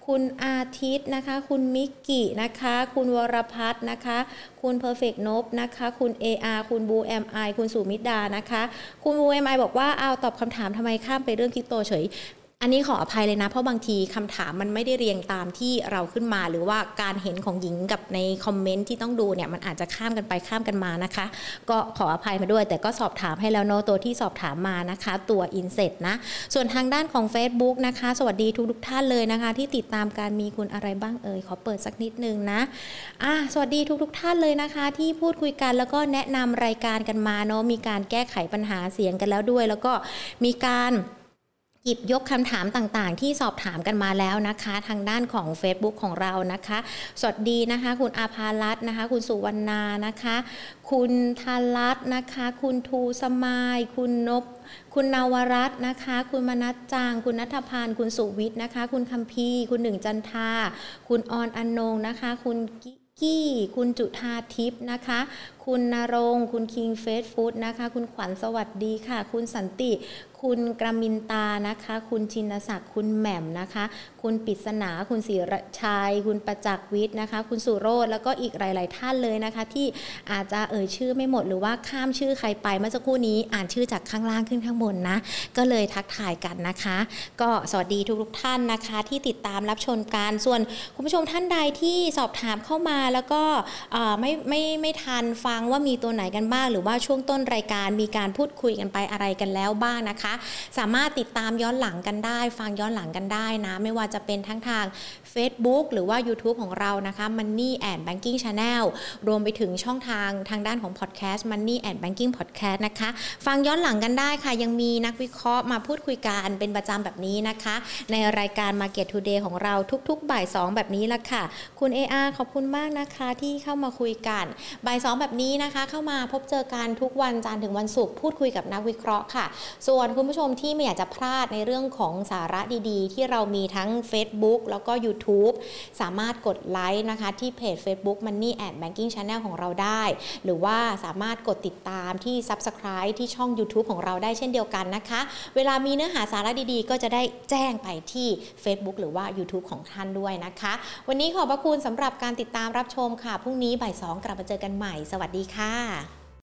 คุณอาทิตย์นะคะ คุณมิกกี้นะคะ คุณวรพัฒน์นะคะ คุณเพอร์เฟกนบนะคะ คุณ AR คุณบูเอ็มไอคุณสุมิดานะคะ คุณบูเอ็มไอบอกว่าเอาตอบคำถามทำไมข้ามไปเรื่องคริปโตเฉย อันนี้ขออภัยเลยนะ เพราะบางทีคำถามมันไม่ได้เรียงตามที่เราขึ้นมา หรือว่าการเห็นของหญิงกับในคอมเมนต์ที่ต้องดูเนี่ยมันอาจจะข้ามกันไปข้ามกันมานะคะ ก็ขออภัยมาด้วย แต่ก็สอบถามให้แล้วโนาะตัวที่สอบถามมานะคะ ตัวอินเซ็ตนะ ส่วนทางด้านของ Facebook นะคะ สวัสดีทุกทุกท่านเลยนะคะ ที่ติดตามการมีคุณอะไรบ้างเอ่ยขอเปิดสักนิดนึงนะอะสวัสดีทุกทุกท่านเลยนะคะ ที่พูดคุยกันแล้วก็แนะนำรายการกันมาเนาะมีการแก้ไขปัญหาเสียงกันแล้วด้วย แล้วก็มีการ หยิบยกคำถามต่างๆ ที่สอบถามกันมาแล้วนะคะ ทางด้านของ Facebook ของเรานะคะ สวัสดีนะคะ คุณอาภารัตนะคะ คุณสุวรรณานะคะ คุณทารัตนะคะ คุณทูสมาย คุณนบคุณนวรัตน์นะคะ คุณมนัสจาง คุณนัทพานคุณสุวิทย์นะคะ คุณคัมพีคุณหนึ่งจันทา คุณออนอนงนะคะ คุณกี้ คุณจุธาทิพย์นะคะ คุณนรง คุณคิงเฟสฟู้ดนะคะ คุณขวัญสวัสดีค่ะ คุณสันติ คุณกรมินตานะคะ คุณชินศักดิ์คุณแหม่มนะคะ คุณปิศนา คุณศิรชัย คุณประจักษ์วิทย์นะคะ คุณสุโรธแล้วก็อีกหลาย ๆ ท่านเลยนะคะ ที่อาจจะเอ่ยชื่อไม่หมดหรือว่าข้ามชื่อใครไปเมื่อสักครู่นี้อ่านชื่อจากข้างล่างขึ้นข้างบนนะ ก็เลยทักทายกันนะคะ ก็สวัสดีทุก ๆ ท่านนะคะ ที่ติดตามรับชมการส่วนคุณผู้ชมท่านใดที่สอบถามเข้ามาแล้วก็ไม่ไม่ไม่ทันฟังว่ามีตัวไหนกันบ้าง หรือว่าช่วงต้นรายการมีการพูดคุยกันไปอะไรกันแล้วบ้างนะคะสามารถติดตามย้อนหลังกันได้ ฟังย้อนหลังกันได้นะ ไม่ว่าจะเป็นทั้งทาง Facebook หรือว่า YouTube ของเรานะคะ Money and Banking Channel รวมไปถึงช่องทางทางด้านของ Podcast Money and Banking Podcast นะคะ ฟังย้อนหลังกันได้ค่ะ ยังมีนักวิเคราะห์มาพูดคุยกันเป็นประจำแบบนี้นะคะ ในรายการ Market Today ของเราทุกๆ บ่าย 2 แบบนี้ละค่ะ คุณ AR ขอบคุณมากนะคะที่เข้ามาคุยกันบ่าย 2 แบบนี้นะคะ เข้ามาพบเจอกันทุกวันจันทร์ถึงวันศุกร์พูดคุยกับนักวิเคราะห์ค่ะ ส่วนคุณผู้ชมที่ไม่อยากจะพลาดในเรื่องของสาระดีๆ ที่เรามีทั้ง Facebook แล้วก็ YouTube สามารถกดไลค์นะคะ ที่เพจ Facebook Money and Banking Channel ของเราได้ หรือว่าสามารถกดติดตามที่ Subscribe ที่ช่อง YouTube ของเราได้เช่นเดียวกันนะคะ เวลามีเนื้อหาสาระดีๆ ก็จะได้แจ้งไปที่ Facebook หรือว่า YouTube ของท่านด้วยนะคะ วันนี้ขอบพระคุณสำหรับการติดตามรับชมค่ะพรุ่งนี้บ่าย2กลับมาเจอกันใหม่ สวัสดีค่ะ